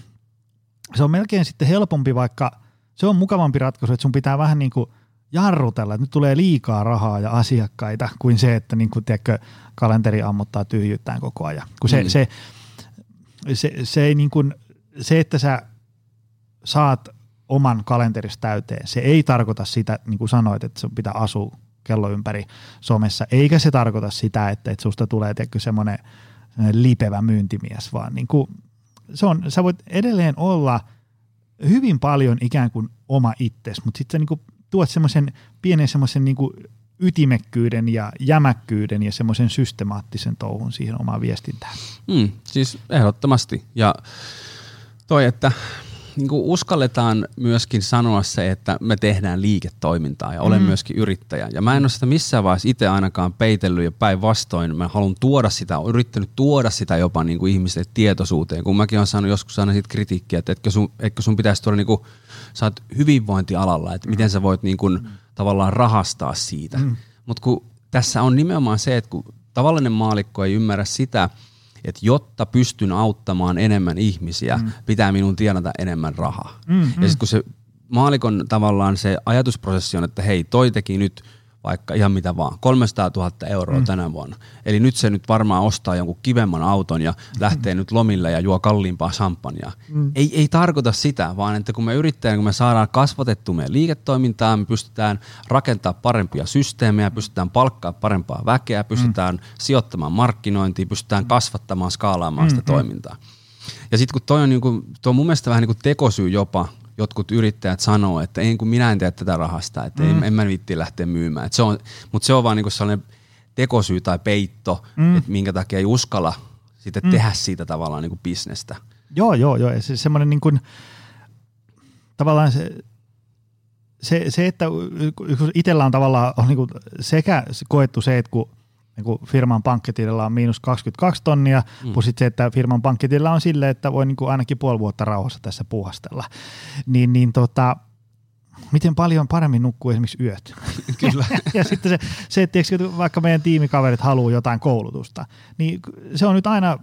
se on melkein sitten helpompi, vaikka se on mukavampi ratkaisu, että sun pitää vähän niin kuin jarrutella, että nyt tulee liikaa rahaa ja asiakkaita, kuin se, että niin kuin, tiedätkö, kalenteri ammuttaa tyhjyyttään koko ajan. Kun se, mm. se, se, se, ei niin kuin, se, että sä saat oman kalenterista täyteen, se ei tarkoita sitä, niin kuin sanoit, että sun pitää asua kello ympäri somessa, eikä se tarkoita sitä, että, että susta tulee semmoinen lipevä myyntimies, vaan niin kuin se on, sä voit edelleen olla hyvin paljon ikään kuin oma itses, mutta sitten sä niinku tuot semmoisen pienen semmoisen niinku ytimekkyyden ja jämäkkyyden ja semmoisen systemaattisen touhun siihen omaan viestintään. Mm, siis ehdottomasti. Ja toi, että niin kuin uskalletaan myöskin sanoa se, että me tehdään liiketoimintaa ja olen mm. myöskin yrittäjä. Ja mä en ole sitä missään vaiheessa itse ainakaan peitellyt ja päinvastoin. Mä haluan tuoda sitä, olen yrittänyt tuoda sitä jopa niin kuin ihmisille tietoisuuteen. Kun mäkin olen saanut joskus aina siitä kritiikkiä, että etkö sun, etkö sun pitäisi tuoda niin kuin, sä oot hyvinvointialalla, että miten sä voit niin kuin, mm. tavallaan rahastaa siitä. Mm. Mutta kun tässä on nimenomaan se, että kun tavallinen maalikko ei ymmärrä sitä, että jotta pystyn auttamaan enemmän ihmisiä, mm. pitää minun tienata enemmän rahaa. Mm, mm. Ja sitten kun se maalikon tavallaan se ajatusprosessi on, että hei, toi teki nyt – vaikka ihan mitä vaan, 300 000 euroa mm. tänä vuonna. Eli nyt se nyt varmaan ostaa jonkun kivemman auton ja mm. lähtee nyt lomille ja juo kalliimpaa champagnea. Mm. Ei, ei tarkoita sitä, vaan että kun me yrittäjän, kun me saadaan kasvatettu meidän liiketoimintaa, me pystytään rakentamaan parempia systeemejä, pystytään palkkaa parempaa väkeä, pystytään mm. sijoittamaan markkinointiin, pystytään kasvattamaan, skaalaamaan mm. sitä toimintaa. Ja sitten kun toi on, niinku, toi on mun mielestä vähän niin kuin tekosyy jopa jotkut yrittäjät sanoo, että ei kun minä en tee tätä rahasta, että mm. en, en mä viitti lähteä myymään. Et se on, mutta se on vaan niinku sellainen tekosyy tai peitto, mm. että minkä takia ei uskalla sitten mm. tehdä siitä tavallaan niinku bisnestä. Joo, joo, joo. Se, semmoinen niin kuin, tavallaan se, se, se, että itsellä on tavallaan on niin kuin sekä koettu se, että kun niin kuin firman pankkitilillä on miinus 22 tonnia, mm. plus se, että firman pankkitilillä on sille, että voi niin kuin ainakin puoli vuotta rauhassa tässä puhastella. Niin, niin tota, miten paljon paremmin nukkuu esimerkiksi yöt. [LAUGHS] Kyllä. [LAUGHS] ja sitten se, se että vaikka meidän tiimikaverit haluaa jotain koulutusta, niin se on nyt aina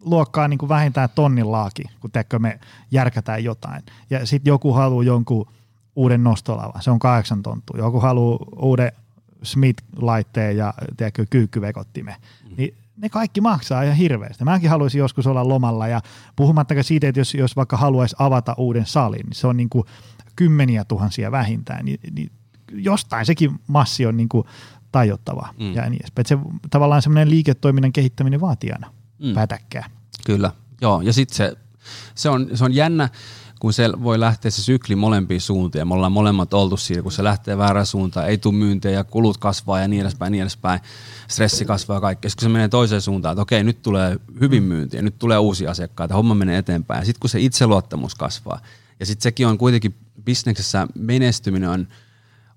luokkaa niin kuin vähintään tonnin laaki, kun teekö me järkätään jotain. Ja sitten joku haluaa jonkun uuden nostolavan, se on kahdeksan tonttua. Joku haluaa uuden Smith-laitteen ja tiedätkö, kyykkyvekottime, mm. niin ne kaikki maksaa ihan hirveästi. Mäkin haluaisin joskus olla lomalla ja puhumattakaan siitä, että jos, jos vaikka haluaisi avata uuden salin, niin se on niin kuin kymmeniä tuhansia vähintään, niin, niin jostain sekin massi on niin kuin tajottava mm. ja niin edespäin. Se, tavallaan semmoinen liiketoiminnan kehittäminen vaatii aina mm. pätäkkää. Kyllä, joo. Ja sitten se, se, on, se on jännä, kun se voi lähteä se sykli molempiin suuntiin. Me ollaan molemmat oltu siinä, kun se lähtee väärään suuntaan, ei tule myyntiä ja kulut kasvaa ja niin edespäin, niin edespäin. Stressi kasvaa ja kaikki. Sitten kun se menee toiseen suuntaan, että okei, nyt tulee hyvin myyntiä, nyt tulee uusia asiakkaita, homma menee eteenpäin. Ja sitten kun se itseluottamus kasvaa, ja sitten sekin on kuitenkin bisneksessä menestyminen on,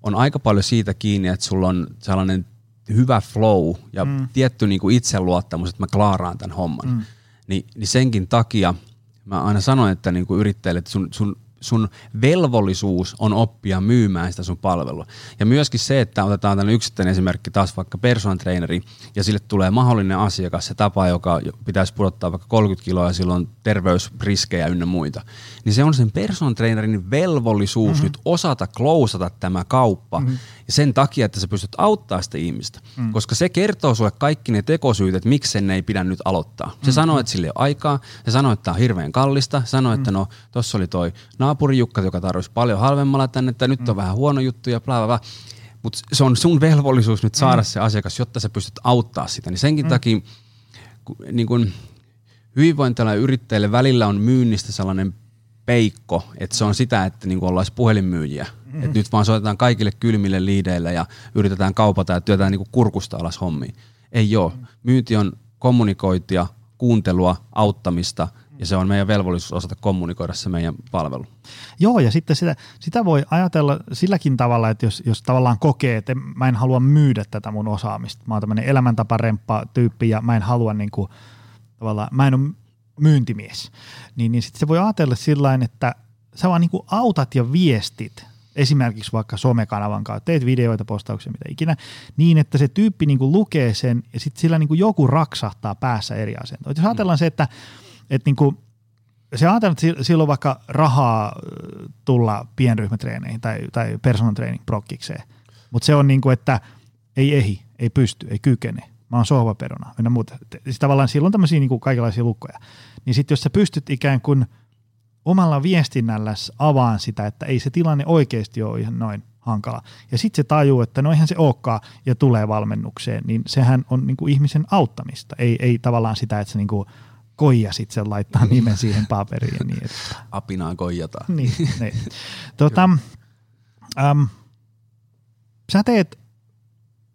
on aika paljon siitä kiinni, että sulla on sellainen hyvä flow ja mm. tietty niin kuin itseluottamus, että mä klaaraan tämän homman. Mm. Ni, niin senkin takia – mä aina sanon, että niinku yrittäjille, että sun, sun sun velvollisuus on oppia myymään sitä sun palvelua. Ja myöskin se, että otetaan tällainen yksittäinen esimerkki taas vaikka personal traineri ja sille tulee mahdollinen asiakas, se tapa, joka pitäisi pudottaa vaikka 30 kiloa ja silloin terveysriskejä ynnä muita. Niin se on sen personal trainerin velvollisuus mm-hmm. nyt osata klousata tämä kauppa mm-hmm. Ja sen takia, että sä pystyt auttaa sitä ihmistä. Mm-hmm. Koska se kertoo sulle kaikki ne tekosyyt, että miksi sen ei pidä nyt aloittaa. Se mm-hmm. sanoo, että sille ei ole aikaa, se sanoo, että tämä on hirveän kallista, se sanoo, että no tossa oli toi naapurijukka, joka tarvitsisi paljon halvemmalla tänne, että nyt on mm. vähän huono juttu ja bla bla bla. Mutta se on sun velvollisuus nyt saada mm. se asiakas, jotta sä pystyt auttaa sitä. Niin senkin mm. takia niin kun hyvinvointialan yrittäjille välillä on myynnistä sellainen peikko, että se on sitä, että niin ollaan puhelinmyyjiä. Mm. Et nyt vaan soitetaan kaikille kylmille liideille ja yritetään kaupata ja työtään niin kurkusta alas hommiin. Ei ole. Mm. Myynti on kommunikointia, kuuntelua, auttamista – ja se on meidän velvollisuus osata kommunikoida se meidän palvelu. Joo, ja sitten sitä, sitä voi ajatella silläkin tavalla, että jos, jos tavallaan kokee, että mä en halua myydä tätä mun osaamista, mä oon tämmöinen elämäntaparemppa tyyppi ja mä en halua niin kuin, tavallaan, mä en ole myyntimies, niin, niin sitten se voi ajatella sillä että sä vaan niin kuin autat ja viestit esimerkiksi vaikka somekanavan kautta, teet videoita, postauksia, mitä ikinä, niin että se tyyppi niin kuin lukee sen ja sitten sillä niin kuin joku raksahtaa päässä eri asentoon. Jos ajatellaan se, että että niin kuin, se ajatellaan, että silloin vaikka rahaa tulla pienryhmätreeneihin tai, tai personal training prokkikseen, mutta se on niin kuin, että ei ehi, ei pysty, ei kykene, mä oon sohvaperuna, ynnä muuta. Siis tavallaan silloin tämmöisiä niin kuin kaikenlaisia lukkoja. Niin sitten jos sä pystyt ikään kuin omalla viestinnällä avaan sitä, että ei se tilanne oikeasti ole ihan noin hankala. Ja sitten se tajuu, että no eihän se olekaan ja tulee valmennukseen, niin sehän on niin kuin ihmisen auttamista. Ei, ei tavallaan sitä, että se niin kuin Koija sitten sen laittaa nimen siihen paperiin. Ja niin, että. Apinaan koijataan. Niin, niin. [LAUGHS] Tota, äm, sä teet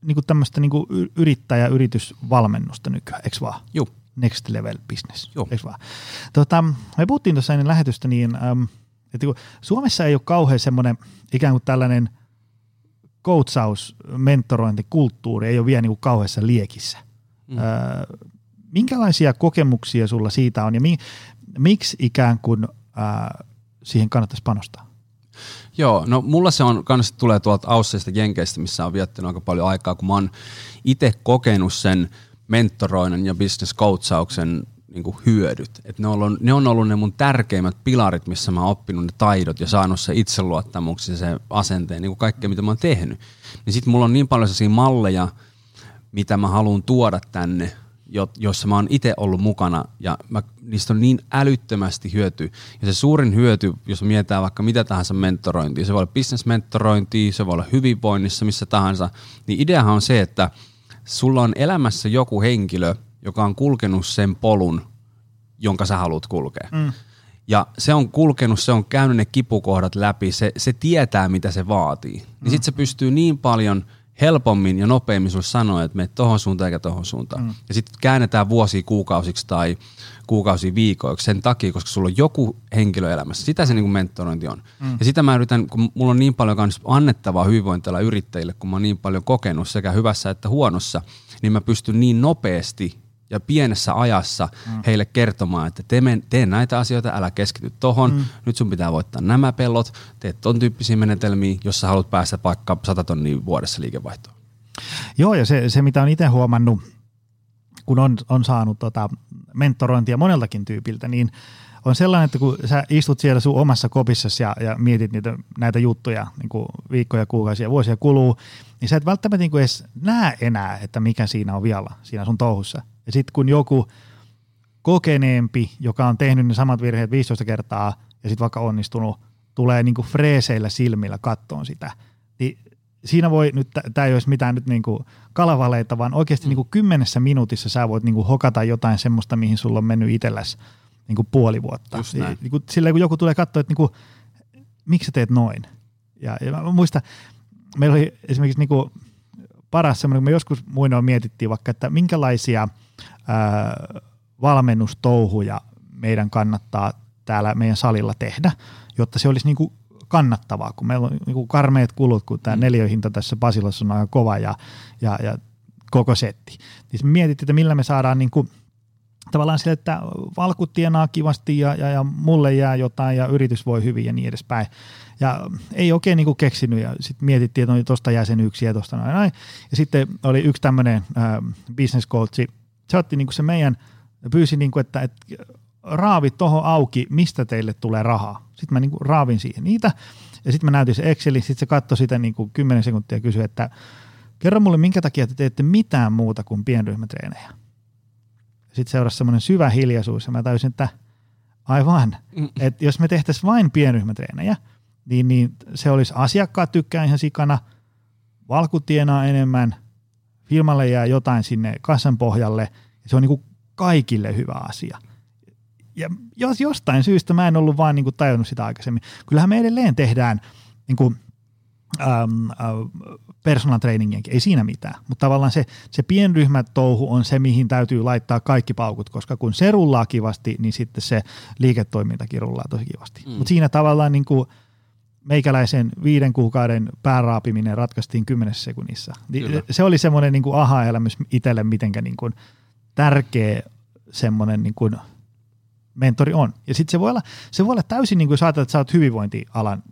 niinku tämmöistä niinku yrittäjä-yritysvalmennusta nykyään, eikö vaan? Joo. Next Level Business, Joo. eikö vaan? Tota, me puhuttiin tuossa ennen lähetystä, niin äm, että kun Suomessa ei ole kauhean semmoinen ikään kuin tällainen coachaus, mentorointikulttuuri ei ole vielä niin kuin kauheassa liekissä. Mm. Öö, minkälaisia kokemuksia sulla siitä on ja mi, miksi ikään kuin ää, siihen kannattaisi panostaa? Joo, no mulla se on, kanssa tulee tuolta Ausseista Jenkeistä, missä on viettänyt aika paljon aikaa, kun mä oon itse kokenut sen mentoroinnin ja business coachauksen niin kuin hyödyt. Et ne, on ollut, ne on ollut ne mun tärkeimmät pilarit, missä mä oon oppinut ne taidot ja saanut se itseluottamuksen, se asenteen, niin kuin kaikkea mitä mä oon tehnyt. Niin sit mulla on niin paljon sellaisia malleja, mitä mä haluan tuoda tänne jossa mä oon itse ollut mukana ja mä, niistä on niin älyttömästi hyöty. Ja se suurin hyöty, jos mietitään vaikka mitä tahansa mentorointia, se voi olla business-mentorointia, se voi olla hyvinvoinnissa, missä tahansa, niin ideahan on se, että sulla on elämässä joku henkilö, joka on kulkenut sen polun, jonka sä haluat kulkea. Mm. Ja se on kulkenut, se on käynyt ne kipukohdat läpi, se, se tietää mitä se vaatii. Niin mm. Niin sit se pystyy niin paljon – helpommin ja nopeammin sulle sanoa, että menet tohon suuntaan eikä tohon suuntaan. Mm. Ja sitten käännetään vuosi kuukausiksi tai kuukausi viikoiksi sen takia, koska sulla on joku henkilö elämässä. Sitä se niin kuin mentorointi on. Mm. Ja sitä mä yritän, kun mulla on niin paljon annettavaa hyvinvointia yrittäjille, kun mä oon niin paljon kokenut sekä hyvässä että huonossa, niin mä pystyn niin nopeasti ja pienessä ajassa mm. heille kertomaan, että tee, tee näitä asioita, älä keskity tohon, mm. nyt sun pitää voittaa nämä pellot, teet ton tyyppisiä menetelmiä, jos sä haluat päästä vaikka 100 tonnia vuodessa liikevaihtoon. Joo, ja se, se mitä on itse huomannut, kun on, on saanut tota mentorointia moneltakin tyypiltä, niin on sellainen, että kun sä istut siellä sun omassa kopissasi ja, ja mietit niitä, näitä juttuja niin kuin viikkoja, kuukausia, vuosia kuluu, niin sä et välttämättä niin kuin edes näe enää, että mikä siinä on vielä siinä sun touhussa. Ja sitten kun joku kokeneempi, joka on tehnyt ne samat virheet 15 kertaa ja sitten vaikka onnistunut, tulee niin kuin freeseillä silmillä kattoon sitä, niin siinä voi nyt, tämä ei olisi mitään nyt niin kuin kalavaleita, vaan oikeasti mm. niin kuin kymmenessä minuutissa sä voit niin kuin hokata jotain semmoista, mihin sulla on mennyt itselläsi niin kuin puoli vuotta. Niin kuin, silleen kun joku tulee katsoa, että niin kuin, miksi sä teet noin. Ja, ja mä muistan, meillä oli esimerkiksi niin kuin paras semmoinen, kun me joskus muinoin mietittiin vaikka, että minkälaisia – valmennustouhuja meidän kannattaa täällä meidän salilla tehdä, jotta se olisi niin kuin kannattavaa, kun meillä on niin kuin karmeet kulut, kun tämä mm. neljöhinta tässä Pasilassa on aika kova ja, ja, ja koko setti. Niin me mietittiin, että millä me saadaan niin kuin tavallaan sille, että valkut tienaa kivasti ja, ja, ja mulle jää jotain ja yritys voi hyvin ja niin edespäin. Ja ei oikein niin kuin keksinyt ja sitten mietittiin, että no, tuosta jäsenyksiä ja tuosta noin, noin. Ja sitten oli yksi tämmöinen äh, business coachi, se otti niin kuin se meidän, pyysi niin kuin, että, että raavit tuohon auki, mistä teille tulee rahaa. Sitten mä niin kuin raavin siihen niitä ja sitten mä näytin se Exceli, sitten se katsoi sitä niin kuin 10 sekuntia ja kysyi, että kerro mulle, minkä takia te teette mitään muuta kuin pienryhmätreenejä. Sitten seurasi semmoinen syvä hiljaisuus ja mä täysin, että aivan, mm. että jos me tehtäisiin vain pienryhmätreenejä, niin, niin se olisi asiakkaat tykkää ihan sikana, valku tienaa enemmän, firmalle jää jotain sinne kassan pohjalle, ja se on niin kuin kaikille hyvä asia. Ja jos jostain syystä mä en ollut vaan niin kuin tajunnut sitä aikaisemmin. Kyllähän me edelleen tehdään niin kuin, ähm, äh, personal trainingienkin, ei siinä mitään. Mutta tavallaan se, se pienryhmätouhu on se, mihin täytyy laittaa kaikki paukut, koska kun se rullaa kivasti, niin sitten se liiketoimintakin rullaa tosi kivasti. Mm. Mutta siinä tavallaan niin kuin meikäläisen viiden kuukauden pääraapiminen ratkaistiin kymmenessä sekunnissa. Kyllä. Se oli semmoinen niin aha-elämys itselle, mitenkä niin kuin tärkeä semmoinen niin kuin mentori on. Ja sitten se voi olla, se voi olla täysin, niin kuin jos ajatellaan, että sä oot hyvinvointialan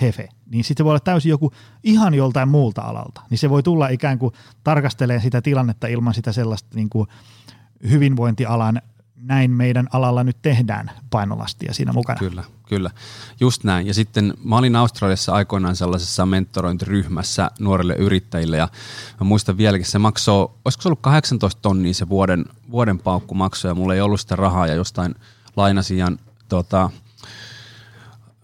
hefe, niin sitten se voi olla täysin joku ihan joltain muulta alalta. Niin se voi tulla ikään kuin tarkastelemaan sitä tilannetta ilman sitä sellaista niin kuin hyvinvointialan näin meidän alalla nyt tehdään painolastia siinä mukana. Kyllä, kyllä. Just näin. Ja sitten mä olin Australiassa aikoinaan sellaisessa mentorointiryhmässä nuorille yrittäjille ja mä muistan vieläkin, se maksoi, olisiko se ollut 18 tonnia se vuoden, vuoden paukku maksoi ja mulla ei ollut sitä rahaa ja jostain lainasin ja tota,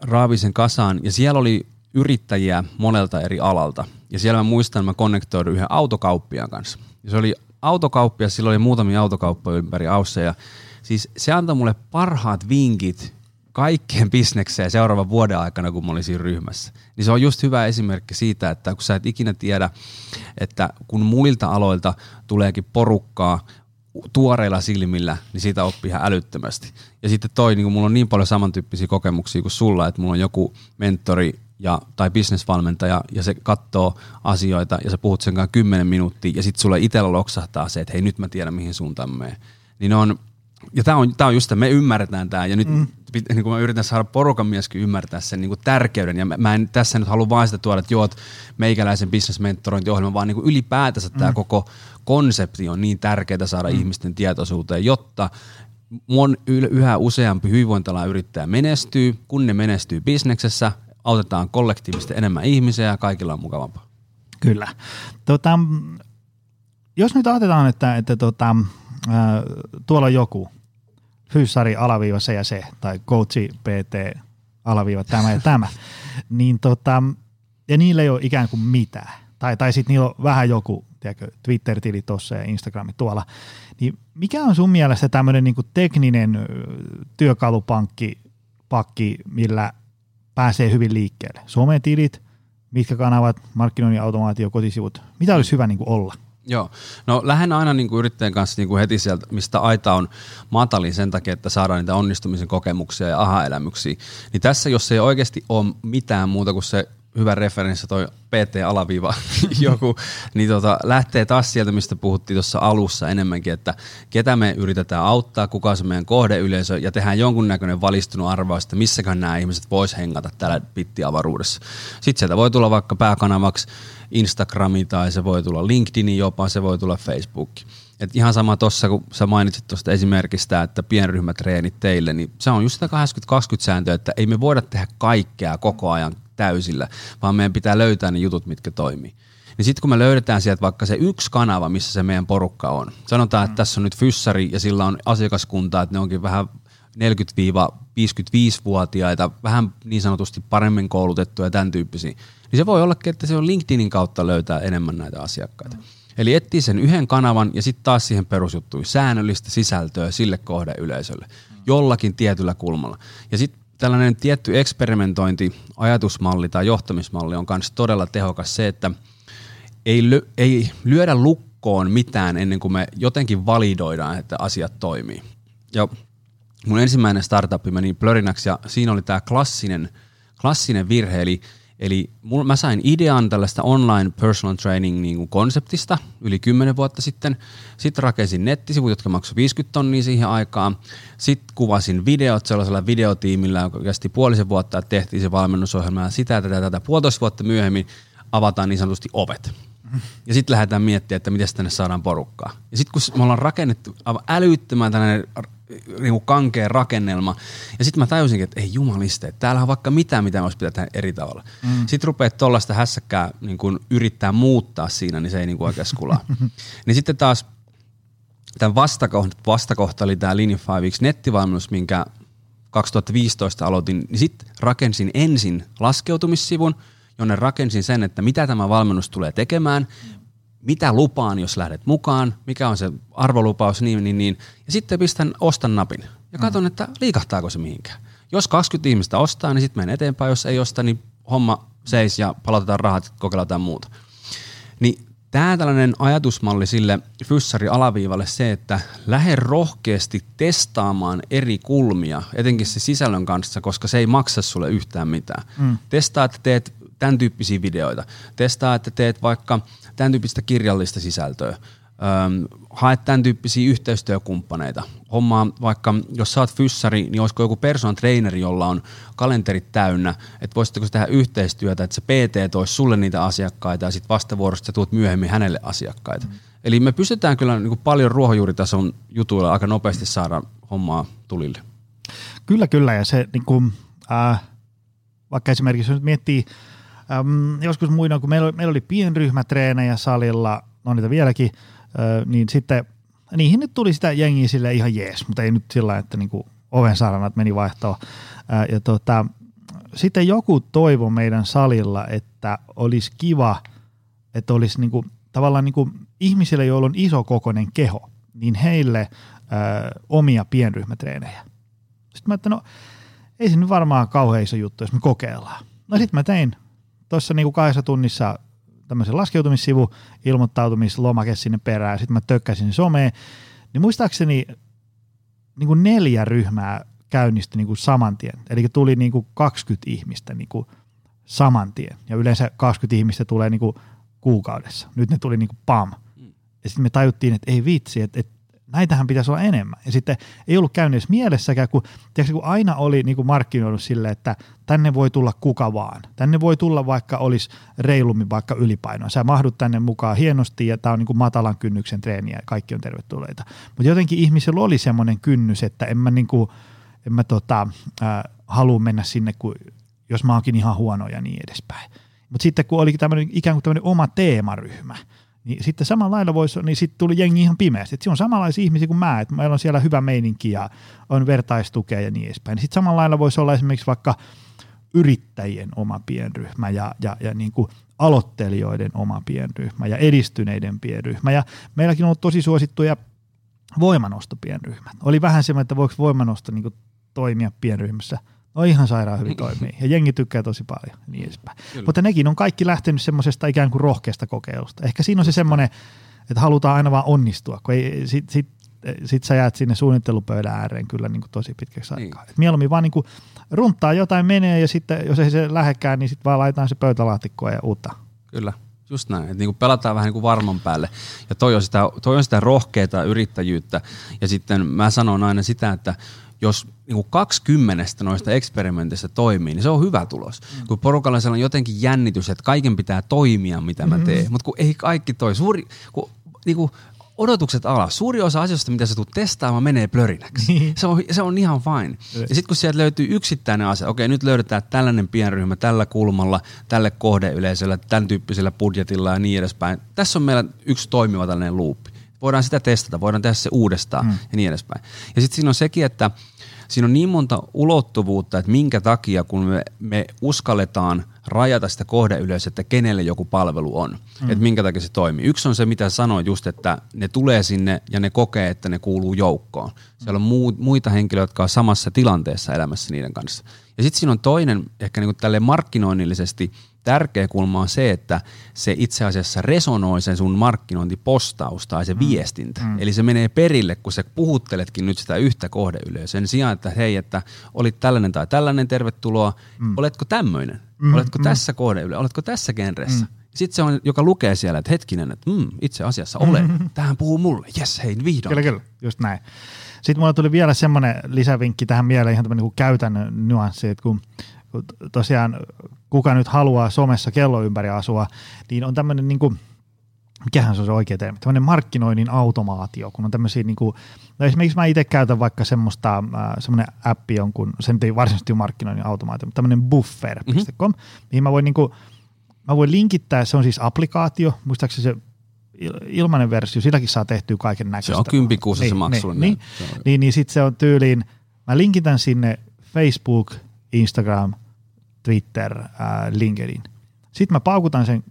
raavisen kasaan ja siellä oli yrittäjiä monelta eri alalta. Ja siellä mä muistan, mä konnektoidun yhden autokauppiaan kanssa. Ja se oli autokauppia, sillä oli muutamia autokauppoja ympäri Aussa ja siis se antoi mulle parhaat vinkit kaikkeen bisnekseen seuraavan vuoden aikana, kun mä olin siinä ryhmässä. Niin se on just hyvä esimerkki siitä, että kun sä et ikinä tiedä, että kun muilta aloilta tuleekin porukkaa tuoreilla silmillä, niin siitä oppii ihan älyttömästi. Ja sitten toi, niin mulla on niin paljon samantyyppisiä kokemuksia kuin sulla, että mulla on joku mentori ja, tai bisnesvalmentaja ja se katsoo asioita ja sä puhut sen kanssa 10 minuuttia ja sitten sulle itsellä loksahtaa se, että hei nyt mä tiedän mihin suuntaan mä Niin on, ja tämä on, tää on just että me ymmärretään tämä ja nyt mm. niin kun mä yritän saada porukan mieskin ymmärtää sen niin tärkeyden ja mä, mä en tässä nyt halua vain sitä tuoda, että joo, meikäläisen bisnesmentorointiohjelma, vaan niin ylipäätänsä mm. tämä koko konsepti on niin tärkeää saada mm. ihmisten tietoisuuteen, jotta mun yhä useampi hyvinvointialan yrittäjä menestyy, kun ne menestyy bisneksessä, autetaan kollektiivisesti enemmän ihmisiä ja kaikilla on mukavampaa. Kyllä. Tota, jos nyt ajatellaan, että, että tota, äh, tuolla on joku, fyssari alaviiva se ja se, tai coachi PT alaviiva tämä ja tämä, [LAUGHS] niin tota, ja niillä ei ole ikään kuin mitään. Tai, tai sitten niillä on vähän joku tiedätkö, Twitter-tili tuossa ja Instagrami tuolla. Niin mikä on sun mielestä tämmöinen niin tekninen työkalupankki, pakki, millä pääsee hyvin liikkeelle? Sometilit, mitkä kanavat, markkinoinnin automaatio, kotisivut, mitä olisi hyvä niin kuin olla? Joo, no lähden aina niin kuin yrittäjän kanssa niin kuin heti sieltä, mistä aita on matalin sen takia, että saadaan niitä onnistumisen kokemuksia ja aha-elämyksiä. Niin tässä, jos ei oikeasti ole mitään muuta kuin se hyvä referenssi toi PT-alaviiva [LAUGHS] joku, niin tota, lähtee taas sieltä, mistä puhuttiin tuossa alussa enemmänkin, että ketä me yritetään auttaa, kuka on se meidän kohdeyleisö ja tehdään jonkunnäköinen valistunut arvaus, että missäkään nämä ihmiset vois hengata täällä pittiavaruudessa. Sitten sieltä voi tulla vaikka pääkanavaksi Instagrami tai se voi tulla LinkedIn jopa, se voi tulla Facebook. Et ihan sama tuossa, kun sä mainitsit tuosta esimerkistä, että pienryhmätreenit teille, niin se on just sitä 80-20 sääntöä, että ei me voida tehdä kaikkea koko ajan täysillä, vaan meidän pitää löytää ne jutut, mitkä toimii. Niin sitten kun me löydetään sieltä vaikka se yksi kanava, missä se meidän porukka on. Sanotaan, että tässä on nyt fyssari ja sillä on asiakaskunta, että ne onkin vähän 40-55-vuotiaita, vähän niin sanotusti paremmin koulutettuja ja tämän tyyppisiä. Niin se voi olla, että se on LinkedInin kautta löytää enemmän näitä asiakkaita. Eli etsii sen yhden kanavan ja sitten taas siihen perusjuttuun säännöllistä sisältöä sille kohdeyleisölle jollakin tietyllä kulmalla. Ja sitten tällainen tietty eksperimentointi, ajatusmalli tai johtamismalli on myös todella tehokas se, että ei, ly- ei lyödä lukkoon mitään ennen kuin me jotenkin validoidaan, että asiat toimii. Ja mun ensimmäinen startup meni Plörinaksi ja siinä oli tämä klassinen, klassinen virhe, eli Eli mul, mä sain idean tällaista online personal training niin kuin konseptista yli 10 vuotta sitten. Sitten rakensin nettisivut, jotka maksoivat 50 tonnia siihen aikaan. Sitten kuvasin videot sellaisella videotiimillä, joka kesti puolisen vuotta, että tehtiin se valmennusohjelma. Ja sitä tätä, tätä puolitoista vuotta myöhemmin avataan niin sanotusti ovet. Ja sitten lähdetään miettimään, että miten tänne saadaan porukkaa. Ja sitten kun me ollaan rakennettu aivan älyttömän tällainen niin kuin kankea rakennelma. Ja sitten mä tajusinkin, että ei jumaliste, että täällä on vaikka mitään, mitä olisi pitää tehdä eri tavalla. Mm. Sitten rupeat tuollaista hässäkkää niin kuin yrittää muuttaa siinä, niin se ei niin kuin oikein skulaa. [LAUGHS] niin sitten taas tämän vastakohta, vastakohta oli tämä Linja 5 nettivalmennus, minkä 2015 aloitin, niin sitten rakensin ensin laskeutumissivun, jonne rakensin sen, että mitä tämä valmennus tulee tekemään, mitä lupaan, jos lähdet mukaan, mikä on se arvolupaus, niin, niin, niin. Ja sitten pistän ostan napin ja katson, mm. että liikahtaako se mihinkään. Jos 20 ihmistä ostaa, niin sitten menen eteenpäin. Jos ei osta, niin homma seis ja palautetaan rahat kokeillaan muuta. Niin tämä tällainen ajatusmalli sille fyssari alaviivalle se, että lähde rohkeasti testaamaan eri kulmia, etenkin se sisällön kanssa, koska se ei maksa sulle yhtään mitään. Mm. Testaa, että teet tämän tyyppisiä videoita. Testaa, että teet vaikka tämän tyyppistä kirjallista sisältöä. Öm, haet tämän tyyppisiä yhteistyökumppaneita. Hommaa vaikka, jos oot fyssari, niin olisiko joku personal traineri, jolla on kalenterit täynnä, että voisitteko tehdä yhteistyötä, että se PT toisi sulle niitä asiakkaita ja sitten vastavuorosta tuot myöhemmin hänelle asiakkaita. Mm. Eli me pystytään kyllä niin kuin paljon ruohonjuuritason jutuilla aika nopeasti saada hommaa tulille. Kyllä, kyllä. Ja se niin kuin, äh, vaikka esimerkiksi jos nyt miettii äm, joskus muina, kun meillä, meillä oli pienryhmätreenejä salilla, on niitä vieläkin, äh, niin sitten niihin nyt tuli sitä jengiä sille ihan jees, mutta ei nyt sillä että niinku oven saranat meni vaihtoon. Äh, ja tota, sitten joku toivo meidän salilla, että olisi kiva, että olisi niinku, tavallaan niinku ihmisille, joilla on iso kokoinen keho, niin heille äh, omia pienryhmätreenejä. Sitten mä että no ei se nyt varmaan kauhean iso juttu, jos me kokeillaan. No sitten mä tein tuossa niinku kahdessa tunnissa tämmöisen laskeutumissivu, ilmoittautumislomake sinne perään, sitten mä tökkäsin someen, niin muistaakseni niin kuin neljä ryhmää käynnistyi niin kuin saman tien. Eli tuli niin kuin 20 ihmistä niin kuin saman tien. Ja yleensä 20 ihmistä tulee niin kuin kuukaudessa. Nyt ne tuli niin kuin pam. Ja sitten me tajuttiin, että ei vitsi, että, että näitähän pitäisi olla enemmän. Ja sitten ei ollut käynyt mielessäkään, kun, tiedätkö, kun aina oli niin markkinoinut sille, että tänne voi tulla kuka vaan. Tänne voi tulla vaikka olisi reilummin vaikka ylipainoa. Sä mahdut tänne mukaan hienosti ja tämä on niin matalan kynnyksen treeniä ja kaikki on tervetulleita. Mutta jotenkin ihmisellä oli semmoinen kynnys, että en mä, niin kuin, en mä tota, äh, halua mennä sinne, kun, jos mä oonkin ihan huono ja niin edespäin. Mutta sitten kun oli tämmöinen, ikään kuin tämmöinen oma teemaryhmä – niin sitten samalla lailla voisi, niin sitten tuli jengi ihan pimeästi. Että on samanlaisia ihmisiä kuin mä, että meillä on siellä hyvä meininki ja on vertaistukea ja niin edespäin. Niin sitten samalla lailla voisi olla esimerkiksi vaikka yrittäjien oma pienryhmä ja, ja, ja niin kuin aloittelijoiden oma pienryhmä ja edistyneiden pienryhmä. Ja meilläkin on ollut tosi suosittuja voimanostopienryhmät. Oli vähän semmoinen, että voiko voimanosto niin toimia pienryhmässä – No ihan sairaan hyvin toimii. Ja jengi tykkää tosi paljon niin edespäin. Kyllä. Mutta nekin on kaikki lähtenyt semmoisesta ikään kuin rohkeasta kokeilusta. Ehkä siinä on se semmoinen, että halutaan aina vaan onnistua, kun ei, sit, sit, sit sä jäät sinne suunnittelupöydän ääreen kyllä niin kuin tosi pitkäksi niin. aikaa. Et mieluummin vaan niin kuin runttaa jotain menee ja sitten jos ei se lähekään, niin sitten vaan laitetaan se pöytälaatikkoa ja uutta. Kyllä. Just näin, että niin kuin pelataan vähän niin kuin varman päälle. Ja toi on sitä, toi on sitä rohkeita yrittäjyyttä. Ja sitten mä sanon aina sitä, että jos niin kuin 20 noista eksperimenteistä toimii, niin se on hyvä tulos. Mm. Kun porukalla on jotenkin jännitys, että kaiken pitää toimia, mitä mä teen. Mm. Mutta kun ei kaikki toi. Suuri, kun, niin kuin, odotukset alas. Suuri osa asioista, mitä sä tulet testaamaan, menee plörinäksi. Niin. se, on, se on ihan fine. Ja sitten kun sieltä löytyy yksittäinen asia, okei nyt löydetään tällainen pienryhmä tällä kulmalla, tälle kohdeyleisöllä, tämän tyyppisellä budjetilla ja niin edespäin. Tässä on meillä yksi toimiva tällainen luuppi. Voidaan sitä testata, voidaan tehdä se uudestaan mm. ja niin edespäin. Ja sitten siinä on sekin, että siinä on niin monta ulottuvuutta, että minkä takia kun me, me uskalletaan rajata sitä kohdeyleisöä, että kenelle joku palvelu on, mm. että minkä takia se toimii. Yksi on se, mitä sanoin just, että ne tulee sinne ja ne kokee, että ne kuuluu joukkoon. Siellä on muu, muita henkilöitä, jotka on samassa tilanteessa elämässä niiden kanssa. Ja sitten siinä on toinen, ehkä niin kuin tälle markkinoinnillisesti tärkeä kulma on se, että se itse asiassa resonoi sen sun markkinointipostaus tai se mm. viestintä. Mm. Eli se menee perille, kun sä puhutteletkin nyt sitä yhtä kohdeyleä. Sen sijaan, että hei, että olit tällainen tai tällainen, tervetuloa. Mm. Oletko tämmöinen? Mm. Oletko mm. tässä kohdeyleä? Oletko tässä genressä? Mm. Sitten se on, joka lukee siellä, että hetkinen, että mm, itse asiassa olen. Mm-hmm. [LAUGHS] Tähän puhuu mulle. Jes, hei, vihdoin. Kyllä, kyllä, just näin. Sitten mulla tuli vielä semmoinen lisävinkki tähän mieleen, ihan tämmöinen niin käytännön nyanssi, että kun tosiaan kuka nyt haluaa somessa kello ympäri asua, niin on tämmöinen niin kuin, mikähän se on se oikea termi, tämmöinen markkinoinnin automaatio, kun on tämmöisiä niin kuin, no esimerkiksi mä itse käytän vaikka semmoista, äh, semmoinen appi jonkun, se nyt ei varsinaisesti ole markkinoinnin automaatio, mutta tämmöinen buffer.com, mm-hmm. mihin mä voin niin kuin, mä voin linkittää, se on siis applikaatio, muistaakseni se ilmainen versio, silläkin saa tehtyä kaiken näköistä. Se on kympikuussa niin, se maksullinen. Niin, niin, niin, niin sitten se on tyyliin, mä linkitän sinne Facebook, Instagram, Twitter, ää, LinkedIn. Sitten mä paukutan sen,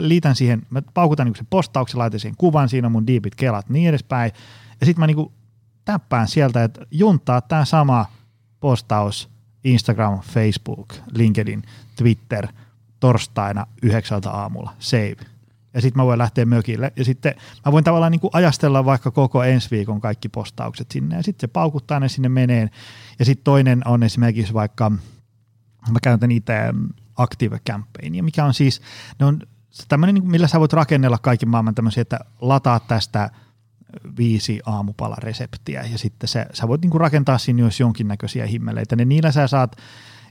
liitän siihen, mä paukutan niin sen postauksen, laitan siihen kuvan, siinä on mun deepit kelat niin edespäin. Ja sitten mä niin täppään sieltä, että juntaa tämä sama postaus Instagram, Facebook, LinkedIn, Twitter torstaina yhdeksältä aamulla, save. Ja sitten mä voin lähteä mökille. Ja sitten mä voin tavallaan niin ajastella vaikka koko ensi viikon kaikki postaukset sinne. Ja sitten se paukuttaa ne sinne meneen. Ja sitten toinen on esimerkiksi vaikka mä käytän niitä Active Campaignia, mikä on siis, ne on tämmöinen, niin millä sä voit rakennella kaiken maailman tämmöisiä, että lataa tästä viisi aamupalareseptiä ja sitten se, sä voit niin rakentaa sinne jos jonkinnäköisiä himmeleitä, niin niillä sä saat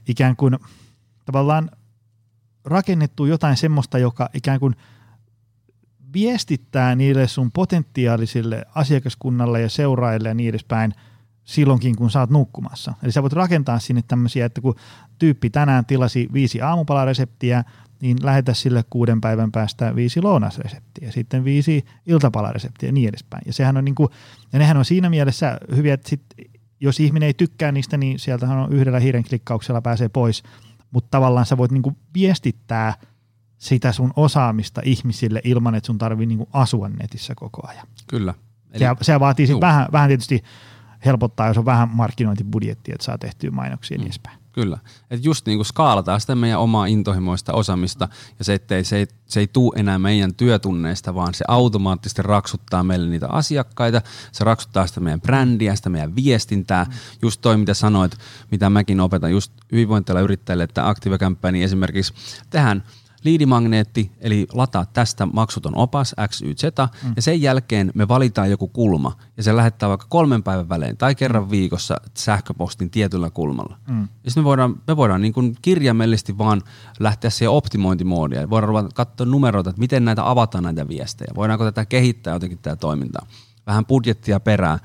ikään kuin tavallaan rakennettu jotain semmoista, joka ikään kuin viestittää niille sun potentiaalisille asiakaskunnalle ja seuraajille ja niin edespäin – silloinkin, kun oot nukkumassa. Eli sä voit rakentaa sinne tämmöisiä, että kun tyyppi tänään tilasi viisi aamupalareseptiä, niin lähetä sille kuuden päivän päästä viisi lounasreseptiä, sitten viisi iltapalareseptiä ja niin edespäin. Ja, sehän on niin kuin, ja nehän on siinä mielessä hyviä, että sit, jos ihminen ei tykkää niistä, niin sieltähän on yhdellä hiiren klikkauksella pääsee pois, mutta tavallaan sä voit niin kuin viestittää sitä sun osaamista ihmisille ilman, että sun tarvii niin asua netissä koko ajan. Kyllä. Eli, se, se vaatii sitten vähän, vähän tietysti helpottaa, jos on vähän markkinointibudjettia, että saa tehtyä mainoksia mm. edespäin. Kyllä. Et just niin kuin skaalataan sitä meidän omaa intohimoista osaamista ja se, ettei, se, ei, se ei tuu enää meidän työtunneista, vaan se automaattisesti raksuttaa meille niitä asiakkaita, se raksuttaa sitä meidän brändiä, sitä meidän viestintää. Mm. Just toi, mitä sanoit, mitä mäkin opetan just hyvinvointiala yrittäjille, että Active Campaign esimerkiksi tehdään – liidimagneetti, eli lataa tästä maksuton opas XYZ, mm. ja sen jälkeen me valitaan joku kulma, ja se lähettää vaikka kolmen päivän välein tai kerran mm. viikossa sähköpostin tietyllä kulmalla. Mm. Ja sitten me voidaan, me voidaan niin kuin kirjaimellisesti vaan lähteä siihen optimointimoodiin, voidaan ruveta katsoa numeroita, että miten näitä avataan näitä viestejä, voidaanko tätä kehittää jotenkin tätä toimintaa, vähän budjettia perään.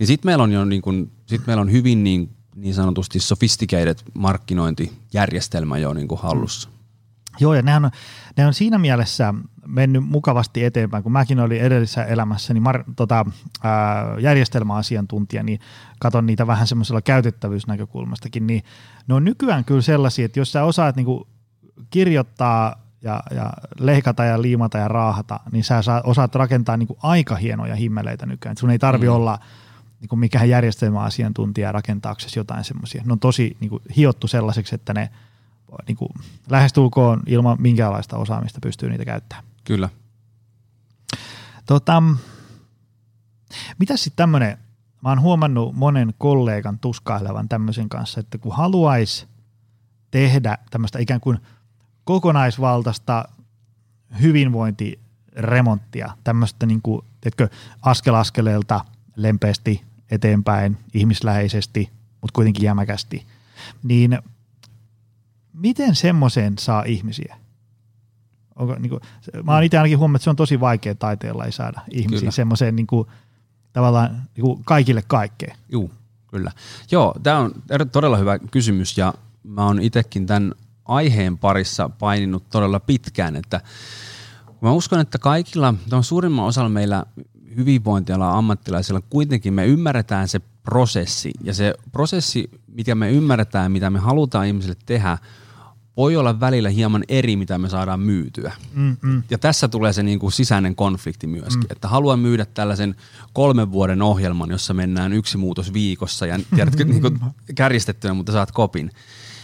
Ja sitten meillä on jo niin kuin, sit meillä on hyvin niin, niin sanotusti sophisticated markkinointijärjestelmä jo niin kuin hallussa. Mm. Joo, ja nehän on, ne on siinä mielessä mennyt mukavasti eteenpäin, kun mäkin olin edellisessä elämässäni mar, tota, ää, järjestelmäasiantuntija, niin katon niitä vähän semmoisella käytettävyysnäkökulmastakin, niin ne on nykyään kyllä sellaisia, että jos sä osaat niinku kirjoittaa ja, ja leikata ja liimata ja raahata, niin sä saa, osaat rakentaa niinku aika hienoja himmeleitä nykyään. Et sun ei tarvi mm. olla niinku mikään järjestelmäasiantuntija rakentaaksesi jotain semmoisia. Ne on tosi niinku hiottu sellaiseksi, että ne – niin kuin, lähestulkoon ilman minkäänlaista osaamista pystyy niitä käyttämään. Kyllä. Tota, mitä sitten tämmöinen, mä oon huomannut monen kollegan tuskailevan tämmöisen kanssa, että kun haluaisi tehdä tämmöistä ikään kuin kokonaisvaltaista hyvinvointiremonttia, tämmöistä niin kuin, teetkö, askel askeleelta lempeästi eteenpäin, ihmisläheisesti, mutta kuitenkin jämäkästi, niin – miten semmoiseen saa ihmisiä? Onko, niin kuin, mä oon itse ainakin huomannut, että se on tosi vaikea taiteella ei saada ihmisiä semmoiseen niin kuin, tavallaan niin kuin kaikille kaikkea. Joo, kyllä. Joo, tämä on todella hyvä kysymys ja mä oon itsekin tämän aiheen parissa paininut todella pitkään, että mä uskon, että kaikilla, on suurimman osalla meillä hyvinvointialan ammattilaisilla kuitenkin me ymmärretään se prosessi ja se prosessi, mikä me ymmärretään, mitä me halutaan ihmisille tehdä, voi olla välillä hieman eri, mitä me saadaan myytyä. Mm, mm. Ja tässä tulee se niin kuin sisäinen konflikti myöskin, mm. että haluan myydä tällaisen kolmen vuoden ohjelman, jossa mennään yksi muutos viikossa ja [LAUGHS] tiedätkö, niin kuin kärjistettynä, mutta saat kopin.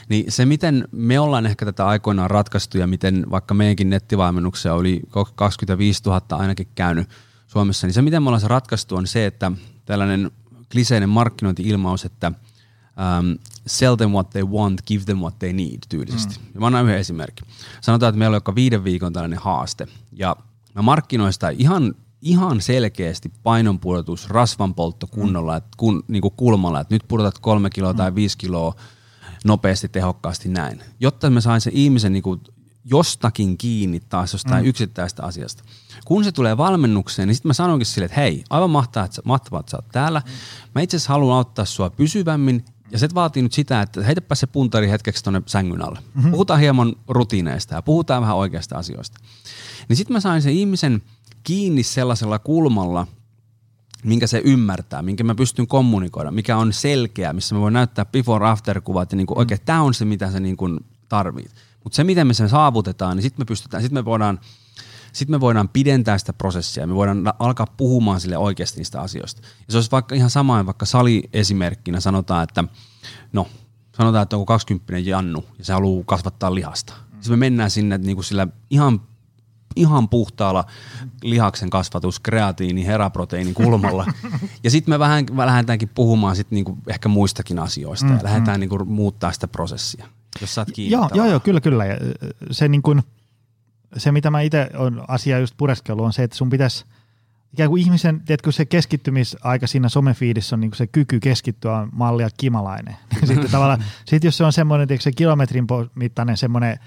Niin se, miten me ollaan ehkä tätä aikoinaan ratkaistu ja miten vaikka meidänkin nettivalmennuksia oli 25 000 ainakin käynyt Suomessa, niin se, miten me ollaan se ratkaistu, on se, että tällainen kliseinen markkinointi-ilmaus, että um, sell them what they want, give them what they need tyylisesti. Mm. Ja mä annan yhden esimerkin. Sanotaan, että meillä on joka viiden viikon tällainen haaste, ja mä markkinoin sitä ihan ihan selkeästi painonpudotus, rasvanpoltto kunnolla, mm. että kun, niin kuin kulmalla, että nyt pudotat kolme kiloa mm. tai viisi kiloa nopeasti, tehokkaasti näin. Jotta me sain sen ihmisen niin kuin jostakin kiinni taas jostain mm. yksittäistä asiasta. Kun se tulee valmennukseen, niin sitten mä sanonkin sille, että hei, aivan mahtavaa, että, mahtavaa, että sä oot täällä. Mm. Mä itse asiassa haluan auttaa sua pysyvämmin ja se vaatii nyt sitä, että heitäpä se puntari hetkeksi tuonne sängyn alle. Mm-hmm. Puhutaan hieman rutiineista ja puhutaan vähän oikeasta asioista. Niin sitten mä sain sen ihmisen kiinni sellaisella kulmalla, minkä se ymmärtää, minkä mä pystyn kommunikoida, mikä on selkeä, missä mä voin näyttää before after kuvat ja niin kuin, mm. oikein tämä on se, mitä sä niin kuin tarvit. Mutta se, miten me sen saavutetaan, niin sitten me pystytään, sitten me voidaan sitten me voidaan pidentää sitä prosessia, me voidaan alkaa puhumaan sille oikeasti niistä asioista. Ja se olisi vaikka ihan sama, vaikka sali esimerkkinä sanotaan, että no, sanotaan, että onko 20 Jannu ja se haluaa kasvattaa lihasta. Mm. Sitten me mennään sinne niin kuin sillä ihan ihan puhtaalla lihaksen kasvatus, kreatiini, heraproteiini kulmalla. [LAUGHS] ja sitten me vähän lähdetäänkin puhumaan sit niinku ehkä muistakin asioista mm, ja lähdetään mm. niinku muuttaa sitä prosessia, jos saat kiinni. Joo, joo, joo, kyllä, kyllä. Ja se, niinku, se, mitä mä itse on asia just pureskellut, on se, että sun pitäisi ikään kuin ihmisen, tiedätkö, se keskittymisaika siinä somefiidissä on niin se kyky keskittyä on mallia kimalainen. [LAUGHS] sitten tavallaan, sit jos se on semmoinen, tiedätkö, se kilometrin mittainen semmoinen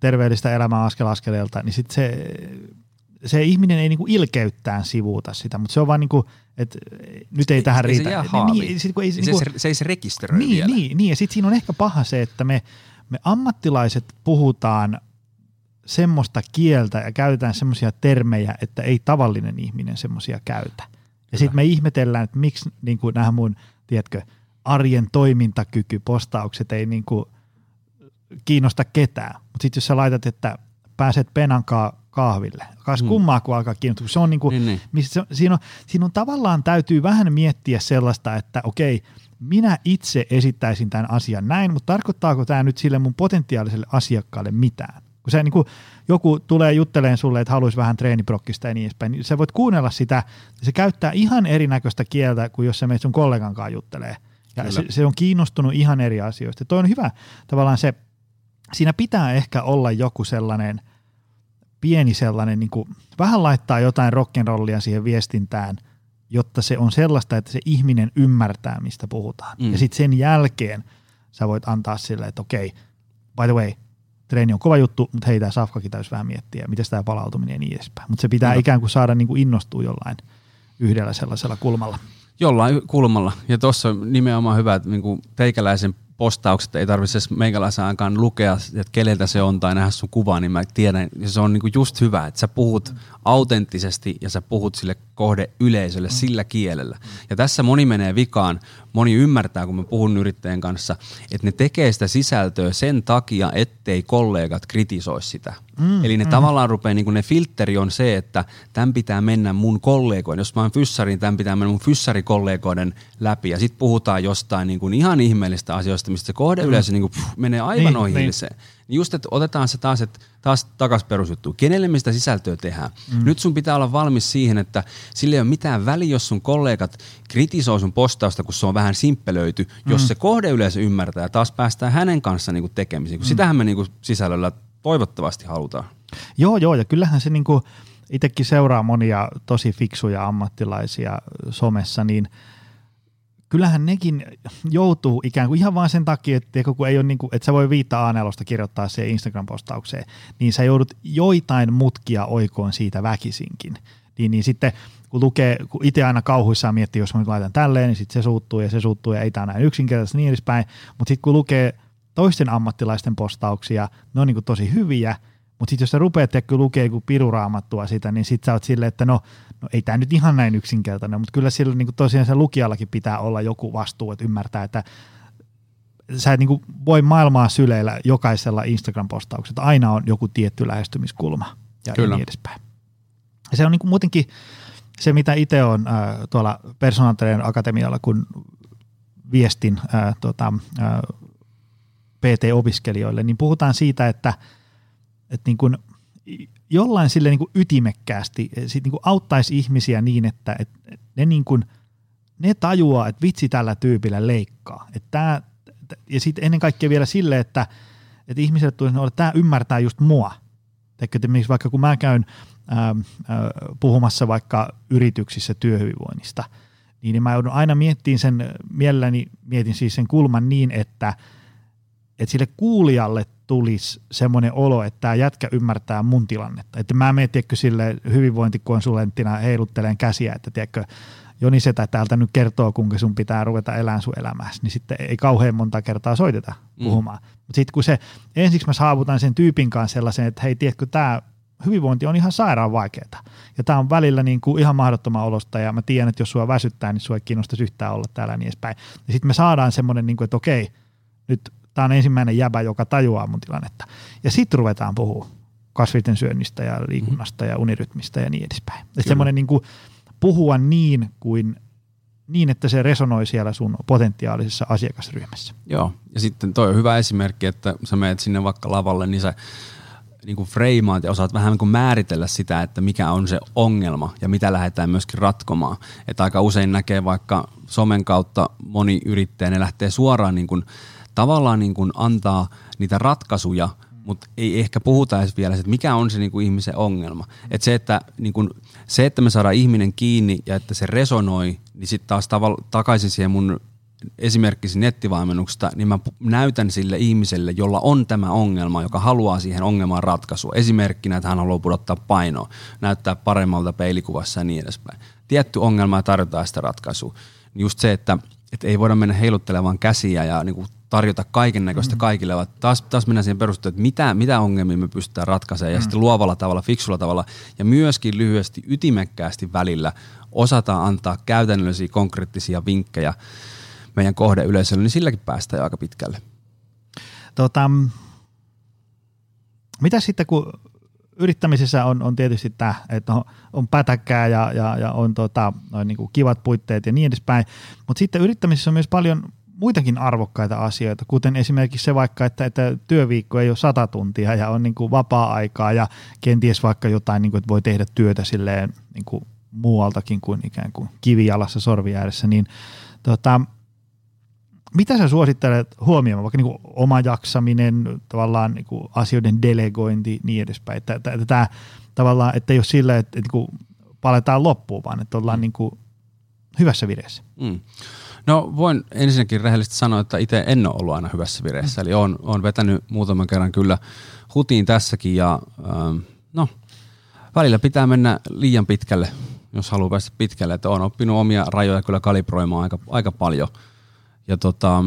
terveellistä elämää askel askeleelta, niin sitten se, se ihminen ei niinku ilkeyttään sivuuta sitä, mutta se on vaan niinku, että nyt ei, ei tähän riitä. Se, niin, sit, kun ei, se, niinku, se, se ei se rekisteröi niin, vielä. Niin, niin, ja sitten siinä on ehkä paha se, että me, me ammattilaiset puhutaan semmoista kieltä ja käytetään semmoisia termejä, että ei tavallinen ihminen semmoisia käytä. Ja sitten me ihmetellään, että miksi niin kuin nämä mun, tiedätkö, arjen toimintakyky, postaukset ei niin kuin – kiinnosta ketään. Mutta sitten jos sä laitat, että pääset penankaa kahville, kas hmm. kummaa kun alkaa kiinnostaa. Se on niinku, niin, niin. Missä, siinä, on, siinä on tavallaan täytyy vähän miettiä sellaista, että okei, minä itse esittäisin tämän asian näin, mutta tarkoittaako tämä nyt sille mun potentiaaliselle asiakkaalle mitään? Kun se niin kuin, joku tulee jutteleen sulle, että haluaisi vähän treeniprokkista ja niin edespäin, niin sä voit kuunnella sitä, se käyttää ihan erinäköistä kieltä kuin jos sä menet sun kollegankaan juttelee. Ja se, se, on kiinnostunut ihan eri asioista. Toi on hyvä tavallaan se siinä pitää ehkä olla joku sellainen pieni sellainen, niin kuin, vähän laittaa jotain rock'n'rollia siihen viestintään, jotta se on sellaista, että se ihminen ymmärtää, mistä puhutaan. Mm. Ja sitten sen jälkeen sä voit antaa sille, että okei, by the way, treeni on kova juttu, mutta hei, tämä safkakin täytyy vähän miettiä, miten tämä palautuminen ja niin edespäin. Mutta se pitää no. ikään kuin saada niin kuin innostua jollain yhdellä sellaisella kulmalla. Jollain kulmalla. Ja tuossa on nimenomaan hyvä, että niin kuin teikäläisen postaukset ei tarvitse meikäläisen aikaan lukea, että keneltä se on tai nähdä sun kuvaa, niin mä tiedän, ja se on niinku just hyvä, että sä puhut autenttisesti ja sä puhut sille kohde yleisölle mm. sillä kielellä. Ja tässä moni menee vikaan, moni ymmärtää, kun mä puhun yrittäjän kanssa, että ne tekee sitä sisältöä sen takia, ettei kollegat kritisoi sitä. Mm, Eli ne mm. tavallaan rupeaa, niin ne filteri on se, että tämän pitää mennä mun kollegoiden, jos mä oon fyssari, niin tämän pitää mennä mun fyssarikollegoiden läpi. Ja sitten puhutaan jostain niin kuin ihan ihmeellistä asioista, mistä se kohde yleensä mm. niin kuin, pff, menee aivan niin, ohilliseen. Niin. Niin just, että otetaan se taas, että taas takas perusjuttu. Kenelle mistä sisältöä tehdään? Mm. Nyt sun pitää olla valmis siihen, että sille ei ole mitään väliä, jos sun kollegat kritisoi sun postausta, kun se on vähän simppelöity, mm. jos se kohdeyleisö ymmärtää ja taas päästään hänen kanssa niinku tekemisiin. Mm. Sitähän me niinku sisällöllä toivottavasti halutaan. Joo, joo, ja kyllähän se niinku, itsekin seuraa monia tosi fiksuja ammattilaisia somessa, niin – kyllähän nekin joutuu ikään kuin ihan vain sen takia, että, kun ei ole niin kuin, että sä voi viittaa a kirjoittaa se Instagram-postaukseen, niin sä joudut joitain mutkia oikoon siitä väkisinkin. Niin, niin sitten kun lukee, kun itse aina kauhuissaan miettii, jos mä nyt laitan tälleen, niin sitten se suuttuu ja se suuttuu ja ei tämä näin yksinkertaisesti niin edespäin. Mutta sitten kun lukee toisten ammattilaisten postauksia, ne on niin kuin tosi hyviä, mutta sitten jos sä rupeat lukee joku piruraamattua sitä, niin sitten sä oot silleen, että no no ei tämä nyt ihan näin yksinkertainen, mutta kyllä sillä niin tosiaan se lukijallakin pitää olla joku vastuu, että ymmärtää, että sä et niin voi maailmaa syleillä jokaisella Instagram-postauksella. Aina on joku tietty lähestymiskulma ja Kyllä. niin edespäin. Ja se on niin muutenkin se, mitä itse on äh, tuolla Personal Akatemialla, kun viestin äh, tota, äh, PT-opiskelijoille, niin puhutaan siitä, että, että niin kuin jollain sille niin kuin ytimekkäästi sit niin kuin auttaisi ihmisiä niin, että, että ne, niin kuin, ne tajuaa, että vitsi tällä tyypillä leikkaa. Että tämä, ja sitten ennen kaikkea vielä sille, että, että ihmisille tulisi että tämä ymmärtää just mua. Teikö, vaikka kun mä käyn ää, ää, puhumassa vaikka yrityksissä työhyvinvoinnista, niin mä joudun aina miettimään sen, mielelläni mietin siis sen kulman niin, että, että sille kuulijalle tulisi semmoinen olo, että tämä jätkä ymmärtää mun tilannetta. Että mä menen, tiedätkö, sille hyvinvointikonsulenttina heiluttelen käsiä, että tiedätkö, Joni Setä täältä nyt kertoo, kuinka sun pitää ruveta elämään sun elämässä, niin sitten ei kauhean monta kertaa soiteta mm. puhumaan. Mm. Mutta sitten kun se, ensiksi mä saavutan sen tyypin kanssa sellaisen, että hei, tiedätkö, tämä hyvinvointi on ihan sairaan vaikeaa. Ja tämä on välillä niin kuin ihan mahdottoman olosta ja mä tiedän, että jos sua väsyttää, niin sua ei kiinnostaisi yhtään olla täällä ja niin edespäin. Ja sitten me saadaan semmoinen, niin kuin, että okei, nyt tämä on ensimmäinen jäbä, joka tajuaa mun tilannetta. Ja sitten ruvetaan puhua kasvisten syönnistä ja liikunnasta ja unirytmistä ja niin edespäin. Että semmoinen niin kuin, puhua niin kuin niin, että se resonoi siellä sun potentiaalisessa asiakasryhmässä. Joo, ja sitten toi on hyvä esimerkki, että sä menet sinne vaikka lavalle, niin sä niin kuin freimaat ja osaat vähän niin kuin määritellä sitä, että mikä on se ongelma ja mitä lähdetään myöskin ratkomaan. Että aika usein näkee vaikka somen kautta moni yrittäjä, ne lähtee suoraan niin kuin, tavallaan niin kuin antaa niitä ratkaisuja, mutta ei ehkä puhuta edes vielä, että mikä on se niin kuin ihmisen ongelma. Että se, että, niin kuin, se, että me saadaan ihminen kiinni ja että se resonoi, niin sitten taas tavalla, takaisin siihen mun esimerkkisi nettivalmennuksesta, niin mä näytän sille ihmiselle, jolla on tämä ongelma, joka haluaa siihen ongelmaan ratkaisua. Esimerkkinä, että hän haluaa pudottaa painoa, näyttää paremmalta peilikuvassa ja niin edespäin. Tietty ongelma ja tarjotaan sitä ratkaisua. Just se, että, että ei voida mennä heiluttelemaan käsiä ja niin kuin tarjota kaiken näköistä mm. kaikille, vaan taas, taas mennään siihen perusteluun, että mitä, mitä ongelmia me pystytään ratkaisemaan mm. ja sitten luovalla tavalla, fiksulla tavalla ja myöskin lyhyesti ytimekkäästi välillä osataan antaa käytännöllisiä konkreettisia vinkkejä meidän kohdeyleisölle, niin silläkin päästään jo aika pitkälle. Tota, mitä sitten, kun yrittämisessä on, on tietysti tämä, että on, on pätäkkää ja, ja, ja on tota, noin niin kuin kivat puitteet ja niin edespäin, mutta sitten yrittämisessä on myös paljon muitakin arvokkaita asioita, kuten esimerkiksi se vaikka, että, että työviikko ei ole sata tuntia ja on niin kuin vapaa-aikaa ja kenties vaikka jotain, niin kuin, että voi tehdä työtä silleen niin kuin muualtakin kuin ikään kuin kivijalassa sorvi ääressä, niin tota, mitä sä suosittelet huomioimaan, vaikka niin oma jaksaminen, tavallaan niin kuin asioiden delegointi niin edespäin, että, että, että tämä tavallaan, että ei ole sillä, että, että niin kuin paletaan loppuun, vaan että ollaan mm. niin kuin hyvässä vireessä. Mm. No voin ensinnäkin rehellisesti sanoa, että itse en ole ollut aina hyvässä vireessä, eli olen, olen vetänyt muutaman kerran kyllä hutiin tässäkin ja ähm, no välillä pitää mennä liian pitkälle, jos haluaa päästä pitkälle, että olen oppinut omia rajoja kyllä kalibroimaan aika, aika paljon – ja tota,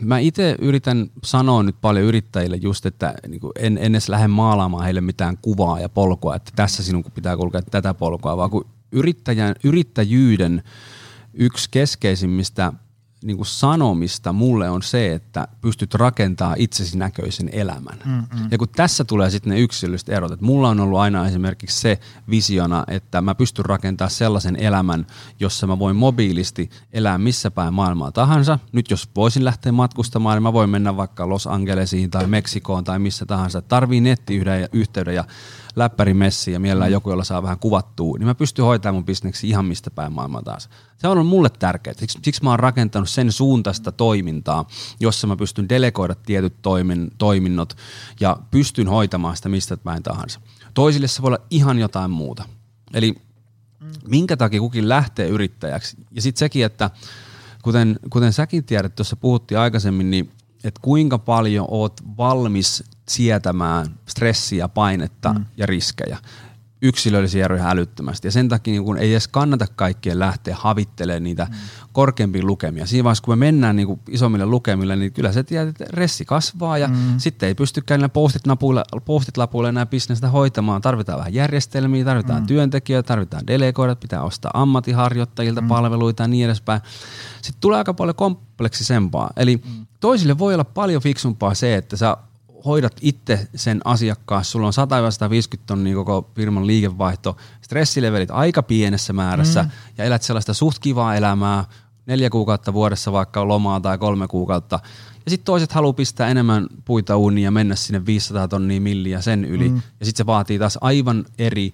mä itse yritän sanoa nyt paljon yrittäjille just, että niin en, en edes lähde maalaamaan heille mitään kuvaa ja polkua, että tässä sinun pitää kulkea tätä polkua, vaan kun yrittäjän, yrittäjyyden yksi keskeisimmistä niin kuin sanomista mulle on se, että pystyt rakentaa itsesi näköisen elämän. Mm-mm. Ja kun tässä tulee sitten ne yksilölliset erot, että mulla on ollut aina esimerkiksi se visiona, että mä pystyn rakentamaan sellaisen elämän, jossa mä voin mobiilisti elää missä päin maailmaa tahansa. Nyt jos voisin lähteä matkustamaan, niin mä voin mennä vaikka Los Angelesiin tai Meksikoon tai missä tahansa. Tarvii nettiyhteyden ja läppärimessi ja mielellään mm. joku, jolla saa vähän kuvattua, niin mä pystyn hoitamaan mun bisneksi ihan mistä päin maailmaa taas. Se on ollut mulle tärkeää. Siksi, siksi mä oon rakentanut sen suuntaista toimintaa, jossa mä pystyn delegoida tietyt toimin, toiminnot ja pystyn hoitamaan sitä mistä päin tahansa. Toisille se voi olla ihan jotain muuta. Eli mm. minkä takia kukin lähtee yrittäjäksi. Ja sitten sekin, että kuten, kuten säkin tiedät, tuossa puhuttiin aikaisemmin, niin että kuinka paljon oot valmis sietämään stressiä, painetta mm. ja riskejä yksilöllisiä eroja älyttömästi. Ja sen takia niin kun ei edes kannata kaikkien lähteä havittelemaan niitä mm. korkeampia lukemia. Siinä vaiheessa, kun me mennään niin kuin isommille lukemille, niin kyllä se tiedät, että ressi kasvaa ja mm. sitten ei pystykään niillä postit-lapuilla, postit-lapuilla enää bisnestä hoitamaan. Tarvitaan vähän järjestelmiä, tarvitaan mm. työntekijöitä, tarvitaan delegoida, pitää ostaa ammattiharjoittajilta mm. palveluita ja niin edespäin. Sitten tulee aika paljon kompleksisempaa. Eli mm. toisille voi olla paljon fiksumpaa se, että sä hoidat itse sen asiakkaan, sulla on 100-150 tonnia koko firman liikevaihto, stressilevelit aika pienessä määrässä mm. ja elät sellaista suht kivaa elämää, neljä kuukautta vuodessa vaikka lomaa tai kolme kuukautta. Ja sitten toiset haluaa pistää enemmän puita uuniin ja mennä sinne 500 tonnia milliä sen yli. Mm. Ja sitten se vaatii taas aivan eri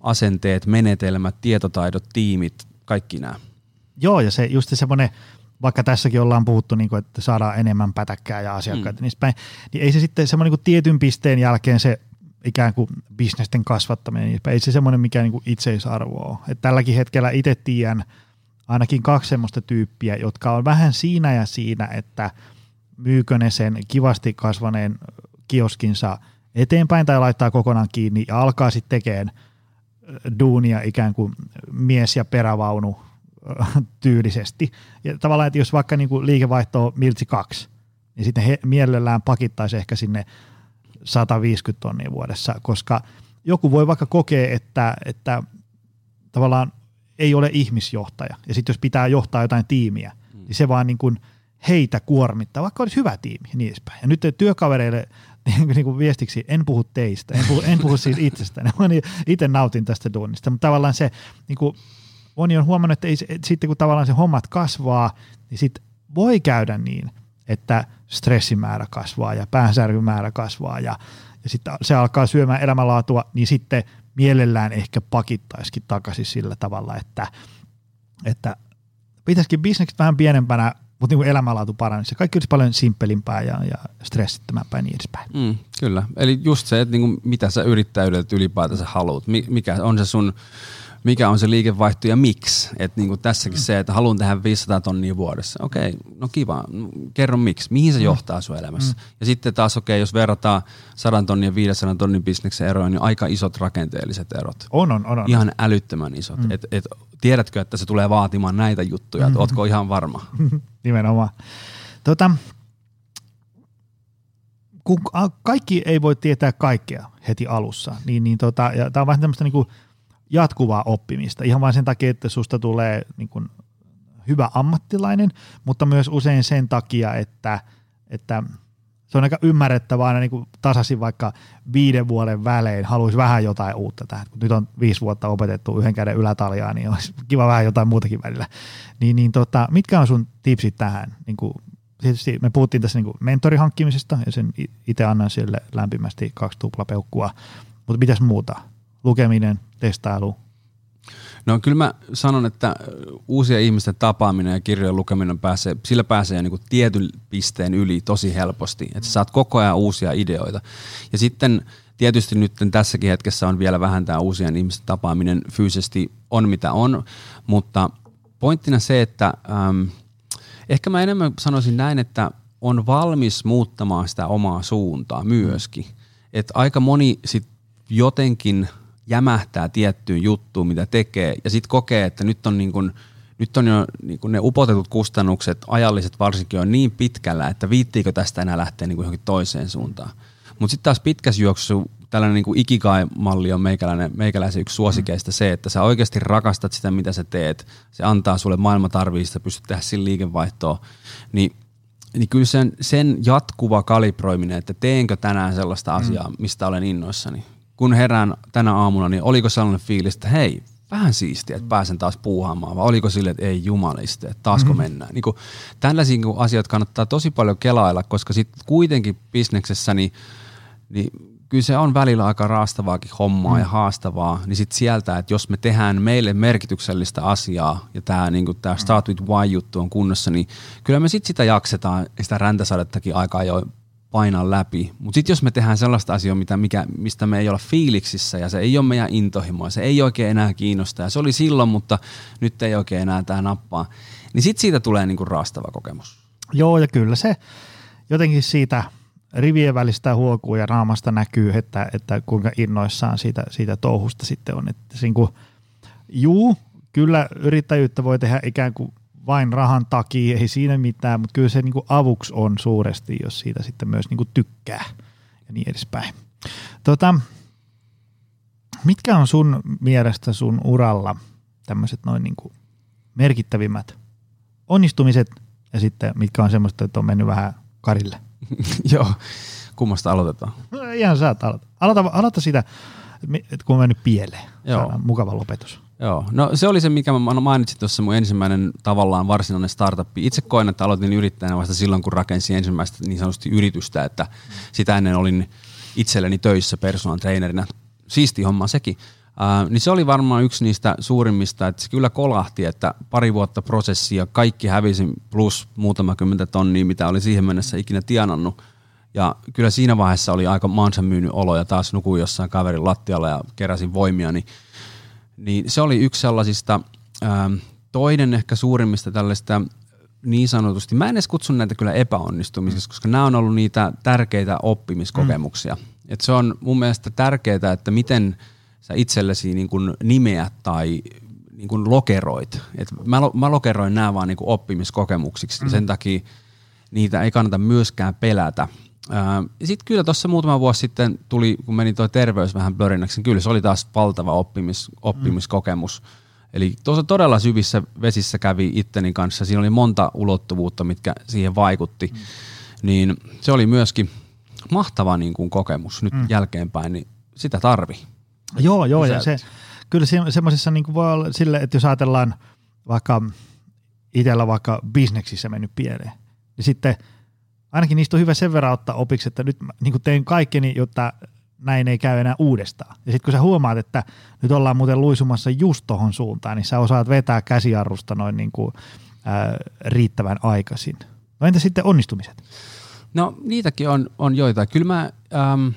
asenteet, menetelmät, tietotaidot, tiimit, kaikki nämä. Joo, ja se just semmoinen, vaikka tässäkin ollaan puhuttu, niin kuin, että saadaan enemmän pätäkkää ja asiakkaita, mm. niin, päin, niin ei se sitten semmoinen niin tietyn pisteen jälkeen se ikään kuin bisnesten kasvattaminen, niin ei se semmoinen mikä niin kuin itseisarvo ole. Et tälläkin hetkellä itse tiedän ainakin kaksi semmoista tyyppiä, jotka on vähän siinä ja siinä, että myykö ne sen kivasti kasvaneen kioskinsa eteenpäin tai laittaa kokonaan kiinni ja alkaa sitten tekemään duunia ikään kuin mies- ja perävaunu [LAUGHS] tyylisesti. Ja tavallaan, että jos vaikka niin kuin liikevaihto on miltsi kaksi, niin sitten he mielellään pakittaisi ehkä sinne 150 tonnia vuodessa, koska joku voi vaikka kokea, että, että tavallaan ei ole ihmisjohtaja. Ja sitten jos pitää johtaa jotain tiimiä, mm. niin se vaan niin kuin heitä kuormittaa, vaikka olisi hyvä tiimi ja niin edespäin. Ja nyt työkavereille niin, [LAUGHS] niin kuin viestiksi, en puhu teistä, en puhu, en puhu siis itsestäni, [LAUGHS] mä itse nautin tästä duunista, mutta tavallaan se, niin kuin, moni on huomannut, että ei, sitten kun tavallaan se hommat kasvaa, niin sitten voi käydä niin, että stressimäärä kasvaa ja päänsärkymäärä kasvaa ja, ja sitten se alkaa syömään elämänlaatua, niin sitten mielellään ehkä pakittaisikin takaisin sillä tavalla, että, että pitäisikin bisnekset vähän pienempänä, mutta niin elämänlaatu paranisi. Se kaikki olisi paljon simppelimpää ja, ja stressittömämpää ja niin edespäin. Mm, kyllä. Eli just se, että niin kuin mitä sä yrittäjyydeltä ylipäätänsä haluat. Mikä on se sun mikä on se liikevaihto ja miksi. Että niin kuin tässäkin mm. se, että haluan tehdä 500 tonnia vuodessa. Okei, okay, no kiva. Kerro miksi. Mihin se mm. johtaa sun elämässä. Mm. Ja sitten taas okei, okay, jos verrataan 100 tonnia ja 500 tonnin bisneksen eroja, niin aika isot rakenteelliset erot. On, on, on. on. Ihan älyttömän isot. Mm. Et, et, tiedätkö, että se tulee vaatimaan näitä juttuja? Mm. Ootko ihan varma? [LAUGHS] Nimenomaan. Tota, kun kaikki ei voi tietää kaikkea heti alussa, niin, niin tota, ja tämä on vähän tämmöistä niinku jatkuvaa oppimista. Ihan vain sen takia, että susta tulee niin kuin hyvä ammattilainen, mutta myös usein sen takia, että, että se on aika ymmärrettävää aina niin kuin tasaisin vaikka viiden vuoden välein haluaisi vähän jotain uutta tähän. Kun nyt on viisi vuotta opetettu yhden käden ylätaljaa, niin olisi kiva vähän jotain muutakin välillä. Niin, niin tota, mitkä on sun tipsit tähän? Niin kuin, tietysti me puhuttiin tässä niin kuin mentorihankkimisesta ja sen itse annan sille lämpimästi kaksi tuplapeukkua, mutta mitäs muuta? Lukeminen, testailu? No kyllä mä sanon, että uusia ihmisten tapaaminen ja kirjojen lukeminen pääsee, sillä pääsee niin tietyn pisteen yli tosi helposti, että saat koko ajan uusia ideoita. Ja sitten tietysti nyt tässäkin hetkessä on vielä vähän tämä uusien ihmisten tapaaminen fyysisesti on mitä on, mutta pointtina se, että äm, ehkä mä enemmän sanoisin näin, että on valmis muuttamaan sitä omaa suuntaa myöskin. Että aika moni sit jotenkin – jämähtää tiettyyn juttuun, mitä tekee, ja sitten kokee, että nyt on, niin kun, nyt on jo niin kun ne upotetut kustannukset, ajalliset varsinkin, on niin pitkällä, että viittiikö tästä enää lähteä niin johonkin toiseen suuntaan. Mutta sitten taas pitkässä juoksussa tällainen niin Ikigai-malli on meikäläinen, meikäläisen yksi suosikeista se, että sä oikeasti rakastat sitä, mitä sä teet. Se antaa sulle maailma tarvii, sä pystyt tehdä sillä liikevaihtoa. Niin, niin kyllä sen, sen jatkuva kalibroiminen, että teenkö tänään sellaista asiaa, mistä olen innoissani, kun herään tänä aamuna, niin oliko sellainen fiilis, että hei, vähän siistiä, että pääsen taas puuhaamaan, vai oliko sille, että ei jumaliste, että taasko mm-hmm. mennään. Niin kuin, tällaisia niin asiat kannattaa tosi paljon kelailla, koska sitten kuitenkin bisneksessä, niin, niin kyllä se on välillä aika raastavaakin hommaa mm. ja haastavaa, niin sitten sieltä, että jos me tehdään meille merkityksellistä asiaa ja tämä niin tää Start with Why-juttu on kunnossa, niin kyllä me sitten sitä jaksetaan sitä räntäsadettakin aika jo painaa läpi. Mutta sitten jos me tehdään sellaista asiaa, mitä, mikä, mistä me ei olla fiiliksissä ja se ei ole meidän intohimoa, se ei oikein enää kiinnosta ja se oli silloin, mutta nyt ei oikein enää tämä nappaa, niin sitten siitä tulee niinku raastava kokemus. Joo ja kyllä se jotenkin siitä rivien välistä huokuu ja naamasta näkyy, että, että kuinka innoissaan siitä, siitä touhusta sitten on. Että niin kuin, juu, kyllä yrittäjyyttä voi tehdä ikään kuin vain rahan takia, ei siinä mitään, mutta kyllä se niin kuin avuksi on suuresti, jos siitä sitten myös niin kuin tykkää ja niin edespäin. Tota, mitkä on sun mielestä sun uralla tämmöiset noin niin kuin merkittävimmät onnistumiset ja sitten mitkä on semmoista, että on mennyt vähän karille? [LAUGHS] Joo, kummasta aloitetaan? No, ihan saat aloita. Aloita, aloita sitä, että kun on mennyt pieleen. Joo. Saadaan mukava lopetus. Joo, no se oli se, mikä mä mainitsin tuossa mun ensimmäinen tavallaan varsinainen startup. Itse koen, että aloitin yrittäjänä vasta silloin, kun rakensin ensimmäistä niin sanotusti yritystä, että sitä ennen olin itselleni töissä personal trainerina. Siisti homma sekin. Uh, niin se oli varmaan yksi niistä suurimmista, että se kyllä kolahti, että pari vuotta prosessia, kaikki hävisin plus muutama kymmentä tonnia, mitä oli siihen mennessä ikinä tienannut. Ja kyllä siinä vaiheessa oli aika maansa myynyt olo ja taas nukuin jossain kaverin lattialla ja keräsin voimia, niin, niin se oli yksi sellaisista, ää, toinen ehkä suurimmista tällaista niin sanotusti, mä en edes kutsu näitä kyllä epäonnistumisiksi, koska nämä on ollut niitä tärkeitä oppimiskokemuksia. Mm. Et se on mun mielestä tärkeää, että miten sä itsellesi niin kuin nimeät tai niin kuin lokeroit. Et mä, mä lokeroin nämä vaan niin kuin oppimiskokemuksiksi, mm. sen takia niitä ei kannata myöskään pelätä. Sitten kyllä tuossa muutama vuosi sitten tuli, kun meni tuo terveys vähän blörinäksi, niin kyllä se oli taas valtava oppimis, oppimiskokemus. Mm. Eli tuossa todella syvissä vesissä kävi itteni kanssa. Siinä oli monta ulottuvuutta, mitkä siihen vaikutti. Mm. Niin se oli myöskin mahtava niin kuin kokemus nyt mm. jälkeenpäin, niin sitä tarvi. Joo, joo, ja se, kyllä se, semmoisessa niin voi olla sille, että jos ajatellaan vaikka itsellä vaikka bisneksissä mennyt pieleen, niin sitten – ainakin niistä on hyvä sen verran ottaa opiksi, että nyt niin tein kaikkeni, jotta näin ei käy enää uudestaan. Ja sitten kun sä huomaat, että nyt ollaan muuten luisumassa just tohon suuntaan, niin sä osaat vetää käsiarrusta noin niin kuin, ää, riittävän aikaisin. No entä sitten onnistumiset? No niitäkin on, on joita. Kyllä mä, ähm,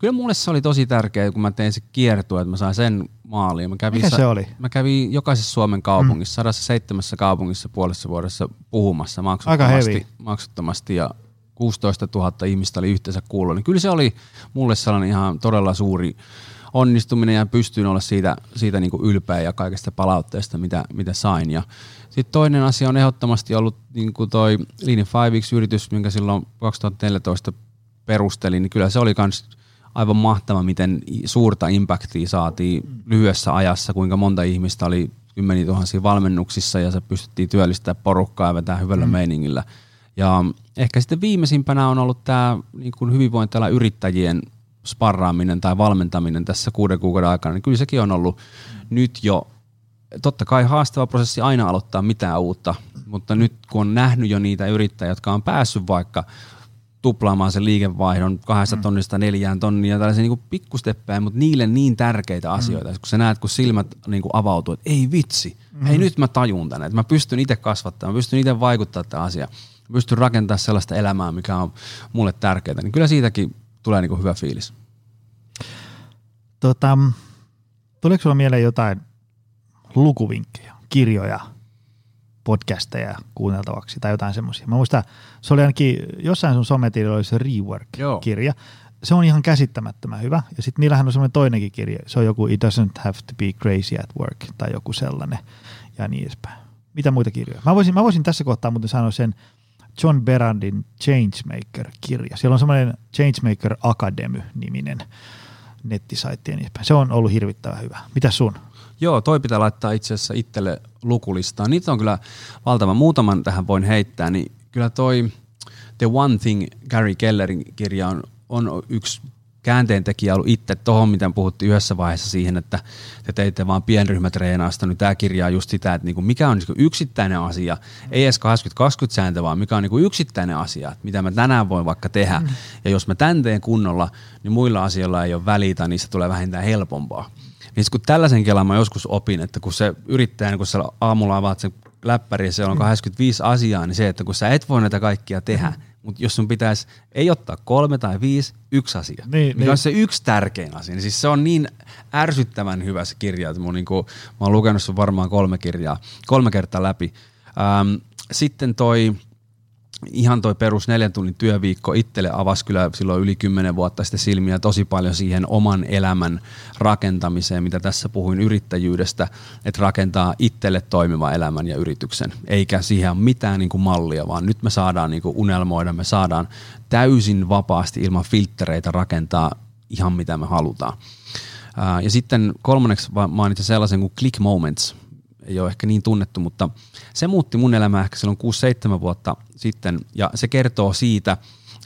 Kyllä mulle se oli tosi tärkeää, kun mä tein se kiertue, että mä sain sen maaliin. Mä kävin, Mikä se oli? Mä kävin jokaisessa Suomen kaupungissa, mm. 107 kaupungissa puolessa vuodessa puhumassa maksuttomasti, maksuttomasti ja 16 000 ihmistä oli yhteensä kuullut. Niin kyllä se oli mulle sellainen ihan todella suuri onnistuminen ja pystyin olla siitä, siitä niin kuin ylpeä ja kaikesta palautteesta, mitä, mitä sain. Ja sitten toinen asia on ehdottomasti ollut niin kuin toi Lean 5X-yritys, minkä silloin 2014 perustelin, niin kyllä se oli myös aivan mahtava, miten suurta impaktia saatiin lyhyessä ajassa, kuinka monta ihmistä oli kymmeniä tuhansia valmennuksissa ja se pystyttiin työllistämään porukkaa ja vetää hyvällä mm. meiningillä. Ja ehkä sitten viimeisimpänä on ollut tämä niin kuin hyvinvointiala yrittäjien sparraaminen tai valmentaminen tässä kuuden kuukauden aikana, niin kyllä sekin on ollut nyt jo, totta kai haastava prosessi aina aloittaa mitään uutta, mutta nyt kun on nähnyt jo niitä yrittäjiä, jotka on päässyt vaikka tuplaamaan sen liikevaihdon kahdesta mm. tonnista neljään tonnia, tällaisia niin pikkusteppejä, mutta niille niin tärkeitä mm. asioita, mm. kun sä näet, kun silmät niin kuin avautuu, että ei vitsi, mm. hei nyt mä tajun tänne, että mä pystyn itse kasvattamaan, mä pystyn itse vaikuttamaan tähän asiaan, mä pystyn rakentamaan sellaista elämää, mikä on mulle tärkeää, niin kyllä siitäkin tulee niin kuin hyvä fiilis. Tota, tuleeko sulla mieleen jotain lukuvinkkejä, kirjoja, podcasteja kuunneltavaksi tai jotain semmoisia. Mä muistan, se oli ainakin jossain sun sometililla oli se Rework-kirja. Joo. Se on ihan käsittämättömän hyvä. Ja sitten niillähän on semmoinen toinenkin kirja. Se on joku It doesn't have to be crazy at work tai joku sellainen ja niin edespäin. Mitä muita kirjoja? Mä voisin, mä voisin tässä kohtaa muuten sanoa sen John Berandin Changemaker-kirja. Siellä on semmoinen Changemaker Academy-niminen nettisaitti ja niin edespäin. Se on ollut hirvittävän hyvä. Mitä sun? Joo, toi pitää laittaa itse asiassa itselle lukulistaan. Niitä on kyllä valtava. Muutaman tähän voin heittää, niin kyllä toi The One Thing Gary Kellerin kirja on, on yksi käänteentekijä ollut itse tuohon, mitä puhuttiin yhdessä vaiheessa siihen, että te teitte vaan pienryhmätreenausta, niin tämä kirja on just sitä, että niinku mikä on niinku yksittäinen asia, ei edes 2020 sääntö, vaan mikä on niinku yksittäinen asia, että mitä mä tänään voin vaikka tehdä. Mm. Ja jos mä tän teen kunnolla, niin muilla asioilla ei ole välitä, niin se tulee vähintään helpompaa. Niin kun tällaisen kelan mä joskus opin, että kun se yrittäjä, kun sä aamulla avaat sen läppäri ja siellä on 85 mm. asiaa, niin se, että kun sä et voi näitä kaikkia tehdä, mm. mutta jos sun pitäisi ei ottaa kolme tai viisi, yksi asia, niin, mikä niin. on se yksi tärkein asia, niin siis se on niin ärsyttävän hyvä se kirja, että mun, niin kuin, mä oon lukenut sen varmaan kolme kirjaa, kolme kertaa läpi. Ähm, sitten toi ihan toi perus neljän tunnin työviikko itselle avasi kyllä silloin yli kymmenen vuotta sitten silmiä tosi paljon siihen oman elämän rakentamiseen, mitä tässä puhuin yrittäjyydestä, että rakentaa itselle toimiva elämän ja yrityksen, eikä siihen ole mitään niin kuin mallia, vaan nyt me saadaan niin kuin unelmoida, me saadaan täysin vapaasti ilman filtreitä rakentaa ihan mitä me halutaan. Ja sitten kolmanneksi mainitsin sellaisen kuin Click Moments, ei ole ehkä niin tunnettu, mutta se muutti mun elämää ehkä silloin 6-7 vuotta sitten ja se kertoo siitä,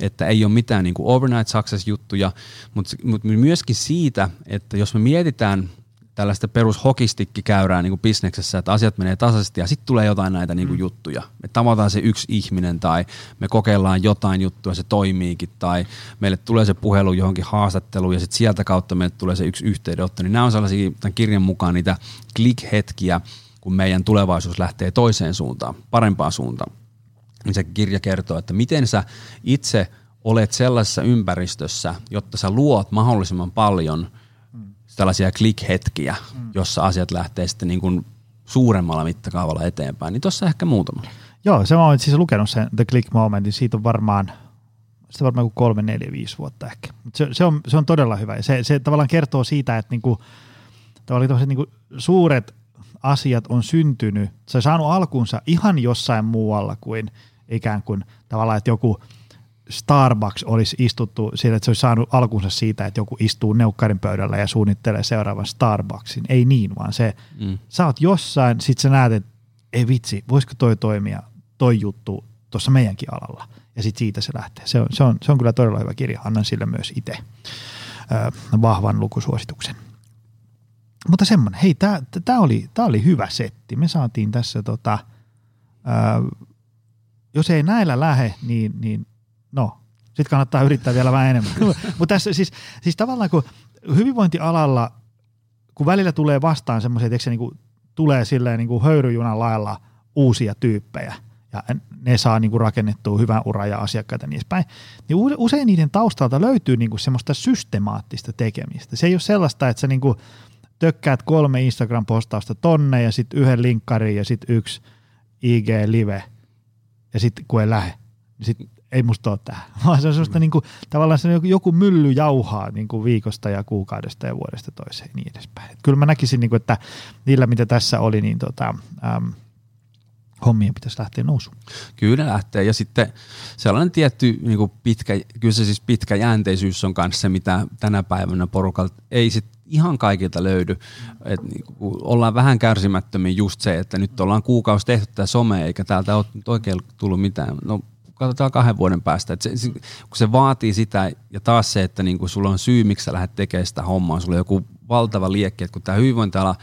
että ei ole mitään niin kuin overnight success-juttuja, mutta, mutta myöskin siitä, että jos me mietitään tällaista perushokistikkikäyrää niin kuin bisneksessä, että asiat menee tasaisesti ja sitten tulee jotain näitä niin kuin mm. juttuja. Me tavataan se yksi ihminen tai me kokeillaan jotain juttua, se toimiikin tai meille tulee se puhelu johonkin haastatteluun ja sitten sieltä kautta meille tulee se yksi yhteydenotto. Niin nämä on sellaisia tämän kirjan mukaan niitä click-hetkiä, kun meidän tulevaisuus lähtee toiseen suuntaan, parempaan suuntaan. Niin se kirja kertoo, että miten sä itse olet sellaisessa ympäristössä, jotta sä luot mahdollisimman paljon – tällaisia click-hetkiä, mm. jossa asiat lähtee sitten niin kuin suuremmalla mittakaavalla eteenpäin, niin tuossa ehkä muutama. Joo, se mä olen siis lukenut sen The Click Momentin, siitä on varmaan, sitä varmaan kuin kolme, neljä, viisi vuotta ehkä. Se, se, on, se on todella hyvä. Se, se tavallaan kertoo siitä, että niinku, tavallaan niinku suuret asiat on syntynyt, se on saanut alkunsa ihan jossain muualla kuin ikään kuin tavallaan, että joku – Starbucks olisi istuttu siitä, että se olisi saanut alkunsa siitä, että joku istuu neukkarin pöydällä ja suunnittelee seuraavan Starbucksin. Ei niin, vaan se, mm. sä oot jossain, sit sä näet, että ei vitsi, voisiko toi toimia, toi juttu tuossa meidänkin alalla. Ja sitten siitä se lähtee. Se on, se, on, se on kyllä todella hyvä kirja. Annan sille myös itse vahvan lukusuosituksen. Mutta semmoinen, hei, tämä oli, tää oli hyvä setti. Me saatiin tässä, tota, ää, jos ei näillä lähe, niin, niin no, sitten kannattaa yrittää vielä vähän enemmän. [LAUGHS] Mutta tässä siis, siis tavallaan kun hyvinvointialalla, kun välillä tulee vastaan semmoisia, että se niin kuin, tulee silleen niin kuin höyryjunan lailla uusia tyyppejä, ja ne saa niin kuin rakennettua hyvän uran ja asiakkaita niin edespäin, niin usein niiden taustalta löytyy niin kuin semmoista systemaattista tekemistä. Se ei ole sellaista, että sä niin kuin tökkäät kolme Instagram-postausta tonne ja sitten yhden linkkarin ja sitten yksi IG-live ja sitten kun ei lähde, niin sitten ei musta ole tähän, [LAUGHS] vaan se on semmoista mm. niin kuin, tavallaan se joku mylly jauhaa niin kuin viikosta ja kuukaudesta ja vuodesta toiseen ja niin edespäin. Et kyllä mä näkisin, niin kuin, että niillä mitä tässä oli, niin tota, äm, hommien pitäisi lähteä nousuun. Kyllä lähtee ja sitten sellainen tietty niin kuin pitkä, kyllä se siis pitkä jäänteisyys on kanssa se, mitä tänä päivänä porukalta ei sit ihan kaikilta löydy. Et niin kuin ollaan vähän kärsimättömiä just se, että nyt ollaan kuukausi tehty tätä somea eikä täältä ole oikein tullut mitään. No katsotaan kahden vuoden päästä. Et se, se, kun se vaatii sitä, ja taas se, että niinku sulla on syy, miksi sä lähdet tekemään sitä hommaa, sulla on joku valtava liekki, että kun tämä hyvinvointiala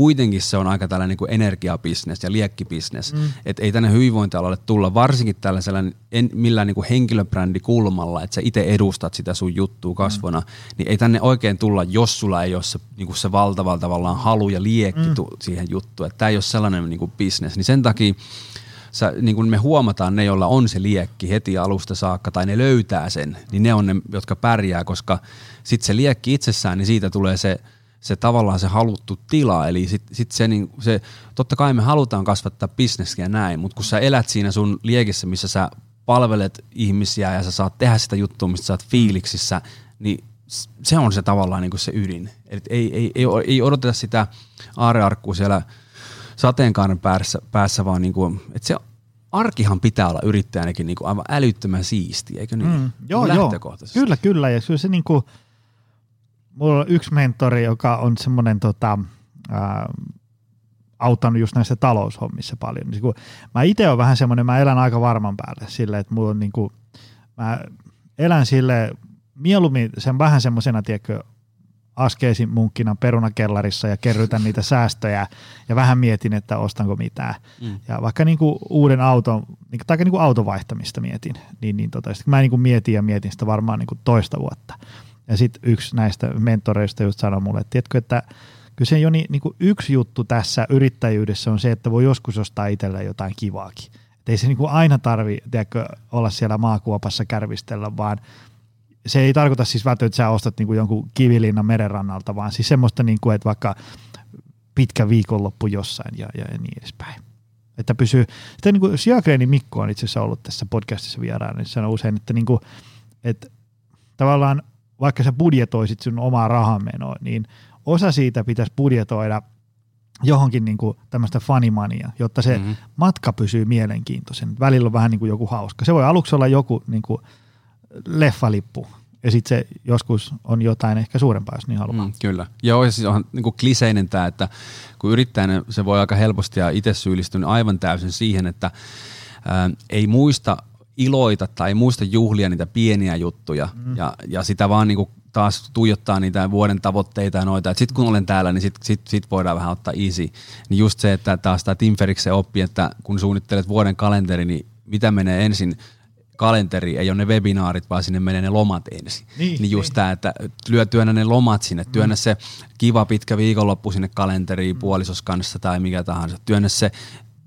kuitenkin se on aika tällainen niin energiabisnes ja liekkibisnes. Mm. Että ei tänne hyvinvointialalle tulla, varsinkin tällaisella en, millään niin henkilöbrändikulmalla, että sä itse edustat sitä sun juttua kasvona, mm. niin ei tänne oikein tulla, jos sulla ei ole se, niin se valtava tavallaan halu ja liekki mm. tu, siihen juttuun. Että tämä ei ole sellainen niin bisnes. Niin sen takia sä, niin kun me huomataan ne, joilla on se liekki heti alusta saakka tai ne löytää sen, niin ne on ne, jotka pärjää, koska sitten se liekki itsessään, niin siitä tulee se, se tavallaan se haluttu tila, eli sit, sit se, niin, se, totta kai me halutaan kasvattaa bisneskiä näin, mutta kun sä elät siinä sun liekissä, missä sä palvelet ihmisiä ja sä saat tehdä sitä juttua, mistä sä oot fiiliksissä, niin se on se tavallaan niin kuin se ydin. Eli ei, ei, ei, ei odoteta sitä aarearkkua siellä sateenkaaren päässä, päässä vaan niin kuin, että se arkihan pitää olla yrittäjänäkin niin kuin aivan älyttömän siisti, eikö niin? Mm, joo, joo. Kyllä, kyllä. Ja kyllä se niin kuin, mulla on yksi mentori, joka on semmoinen tota, ää, auttanut just näissä taloushommissa paljon. Niin kun, mä itse olen vähän semmoinen, mä elän aika varman päälle sille, että mulla on niin kuin, mä elän sille mieluummin sen vähän semmoisena, tiedätkö, askeesin munkkina perunakellarissa ja kerrytän niitä säästöjä ja vähän mietin, että ostanko mitään. Mm. Ja vaikka niin kuin uuden auton, niin, tai niin kuin auton vaihtamista mietin, niin, niin tota, mä niin kuin mietin ja mietin sitä varmaan niin kuin toista vuotta. Ja sitten yksi näistä mentoreista just sanoi mulle, että tiedätkö, että kyllä se Joni, niin kuin yksi juttu tässä yrittäjyydessä on se, että voi joskus ostaa itselleen jotain kivaakin. Et ei se niin kuin aina tarvi tiedätkö, olla siellä maakuopassa kärvistellä, vaan se ei tarkoita siis välttämättä, että sä ostat niin kuin jonkun kivilinnan merenrannalta, vaan siis semmoista, niin kuin, että vaikka pitkä viikonloppu jossain ja, ja niin edespäin. Että pysyy, sitten niin kuin Siakreeni Mikko on itse asiassa ollut tässä podcastissa vieraana, niin sanoo usein, että, niin kuin, että tavallaan vaikka sä budjetoisit sun omaa rahanmenoa, niin osa siitä pitäisi budjetoida johonkin niin kuin tämmöistä funimania, jotta se mm-hmm. matka pysyy mielenkiintoisen. Välillä on vähän niin kuin joku hauska. Se voi aluksi olla joku niin kuin leffalippu, ja sitten se joskus on jotain ehkä suurempaa, jos niin haluaa. Mm, kyllä. Ja siis on niin kuin kliseinen tämä, että kun yrittäjänä se voi aika helposti ja itse syyllistyä aivan täysin siihen, että ää, ei muista iloita tai muista juhlia niitä pieniä juttuja mm. ja, ja sitä vaan niin kuin taas tuijottaa niitä vuoden tavoitteita ja noita. Sitten kun olen täällä, niin sitten sit, sit voidaan vähän ottaa easy. Niin just se, että taas tämä Tim Ferriksen oppi, että kun suunnittelet vuoden kalenteri, niin mitä menee ensin kalenteri, ei ole ne webinaarit, vaan sinne menee ne lomat ensin. Niin, niin just niin. tämä, että lyö, työnnä ne lomat sinne, työnnä mm. se kiva pitkä viikonloppu sinne kalenteriin mm. puolisos kanssa tai mikä tahansa, työnnä se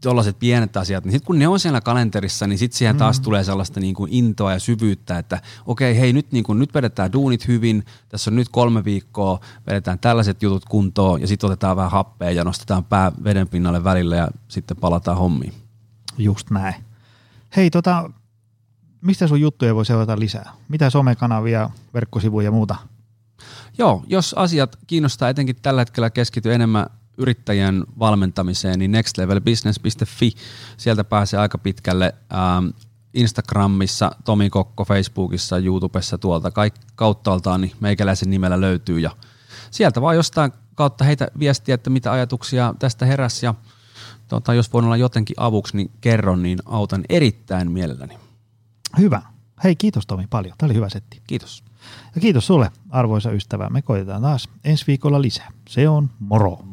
tuollaiset pienet asiat, niin sitten kun ne on siellä kalenterissa, niin sitten siihen taas mm. tulee sellaista niin kuin intoa ja syvyyttä, että okei, hei nyt, niin kuin, nyt vedetään duunit hyvin, tässä on nyt kolme viikkoa, vedetään tällaiset jutut kuntoon ja sitten otetaan vähän happea ja nostetaan pää veden pinnalle välillä ja sitten palataan hommiin. Just näin. Hei, tota, mistä sun juttuja voi seurata lisää? Mitä somekanavia, verkkosivuja ja muuta? Joo, jos asiat kiinnostaa, etenkin tällä hetkellä keskity enemmän yrittäjän valmentamiseen, niin nextlevelbusiness.fi, sieltä pääsee aika pitkälle ähm, Instagramissa, Tomi Kokko, Facebookissa, YouTubessa tuolta kaik- kauttaaltaan, niin meikäläisen nimellä löytyy ja sieltä vaan jostain kautta heitä viestiä, että mitä ajatuksia tästä heräsi ja tota, jos voin olla jotenkin avuksi, niin kerron, niin autan erittäin mielelläni. Hyvä. Hei, kiitos Tomi paljon. Tämä oli hyvä setti. Kiitos. Ja kiitos sulle, arvoisa ystävä. Me koitetaan taas ensi viikolla lisää. Se on moro.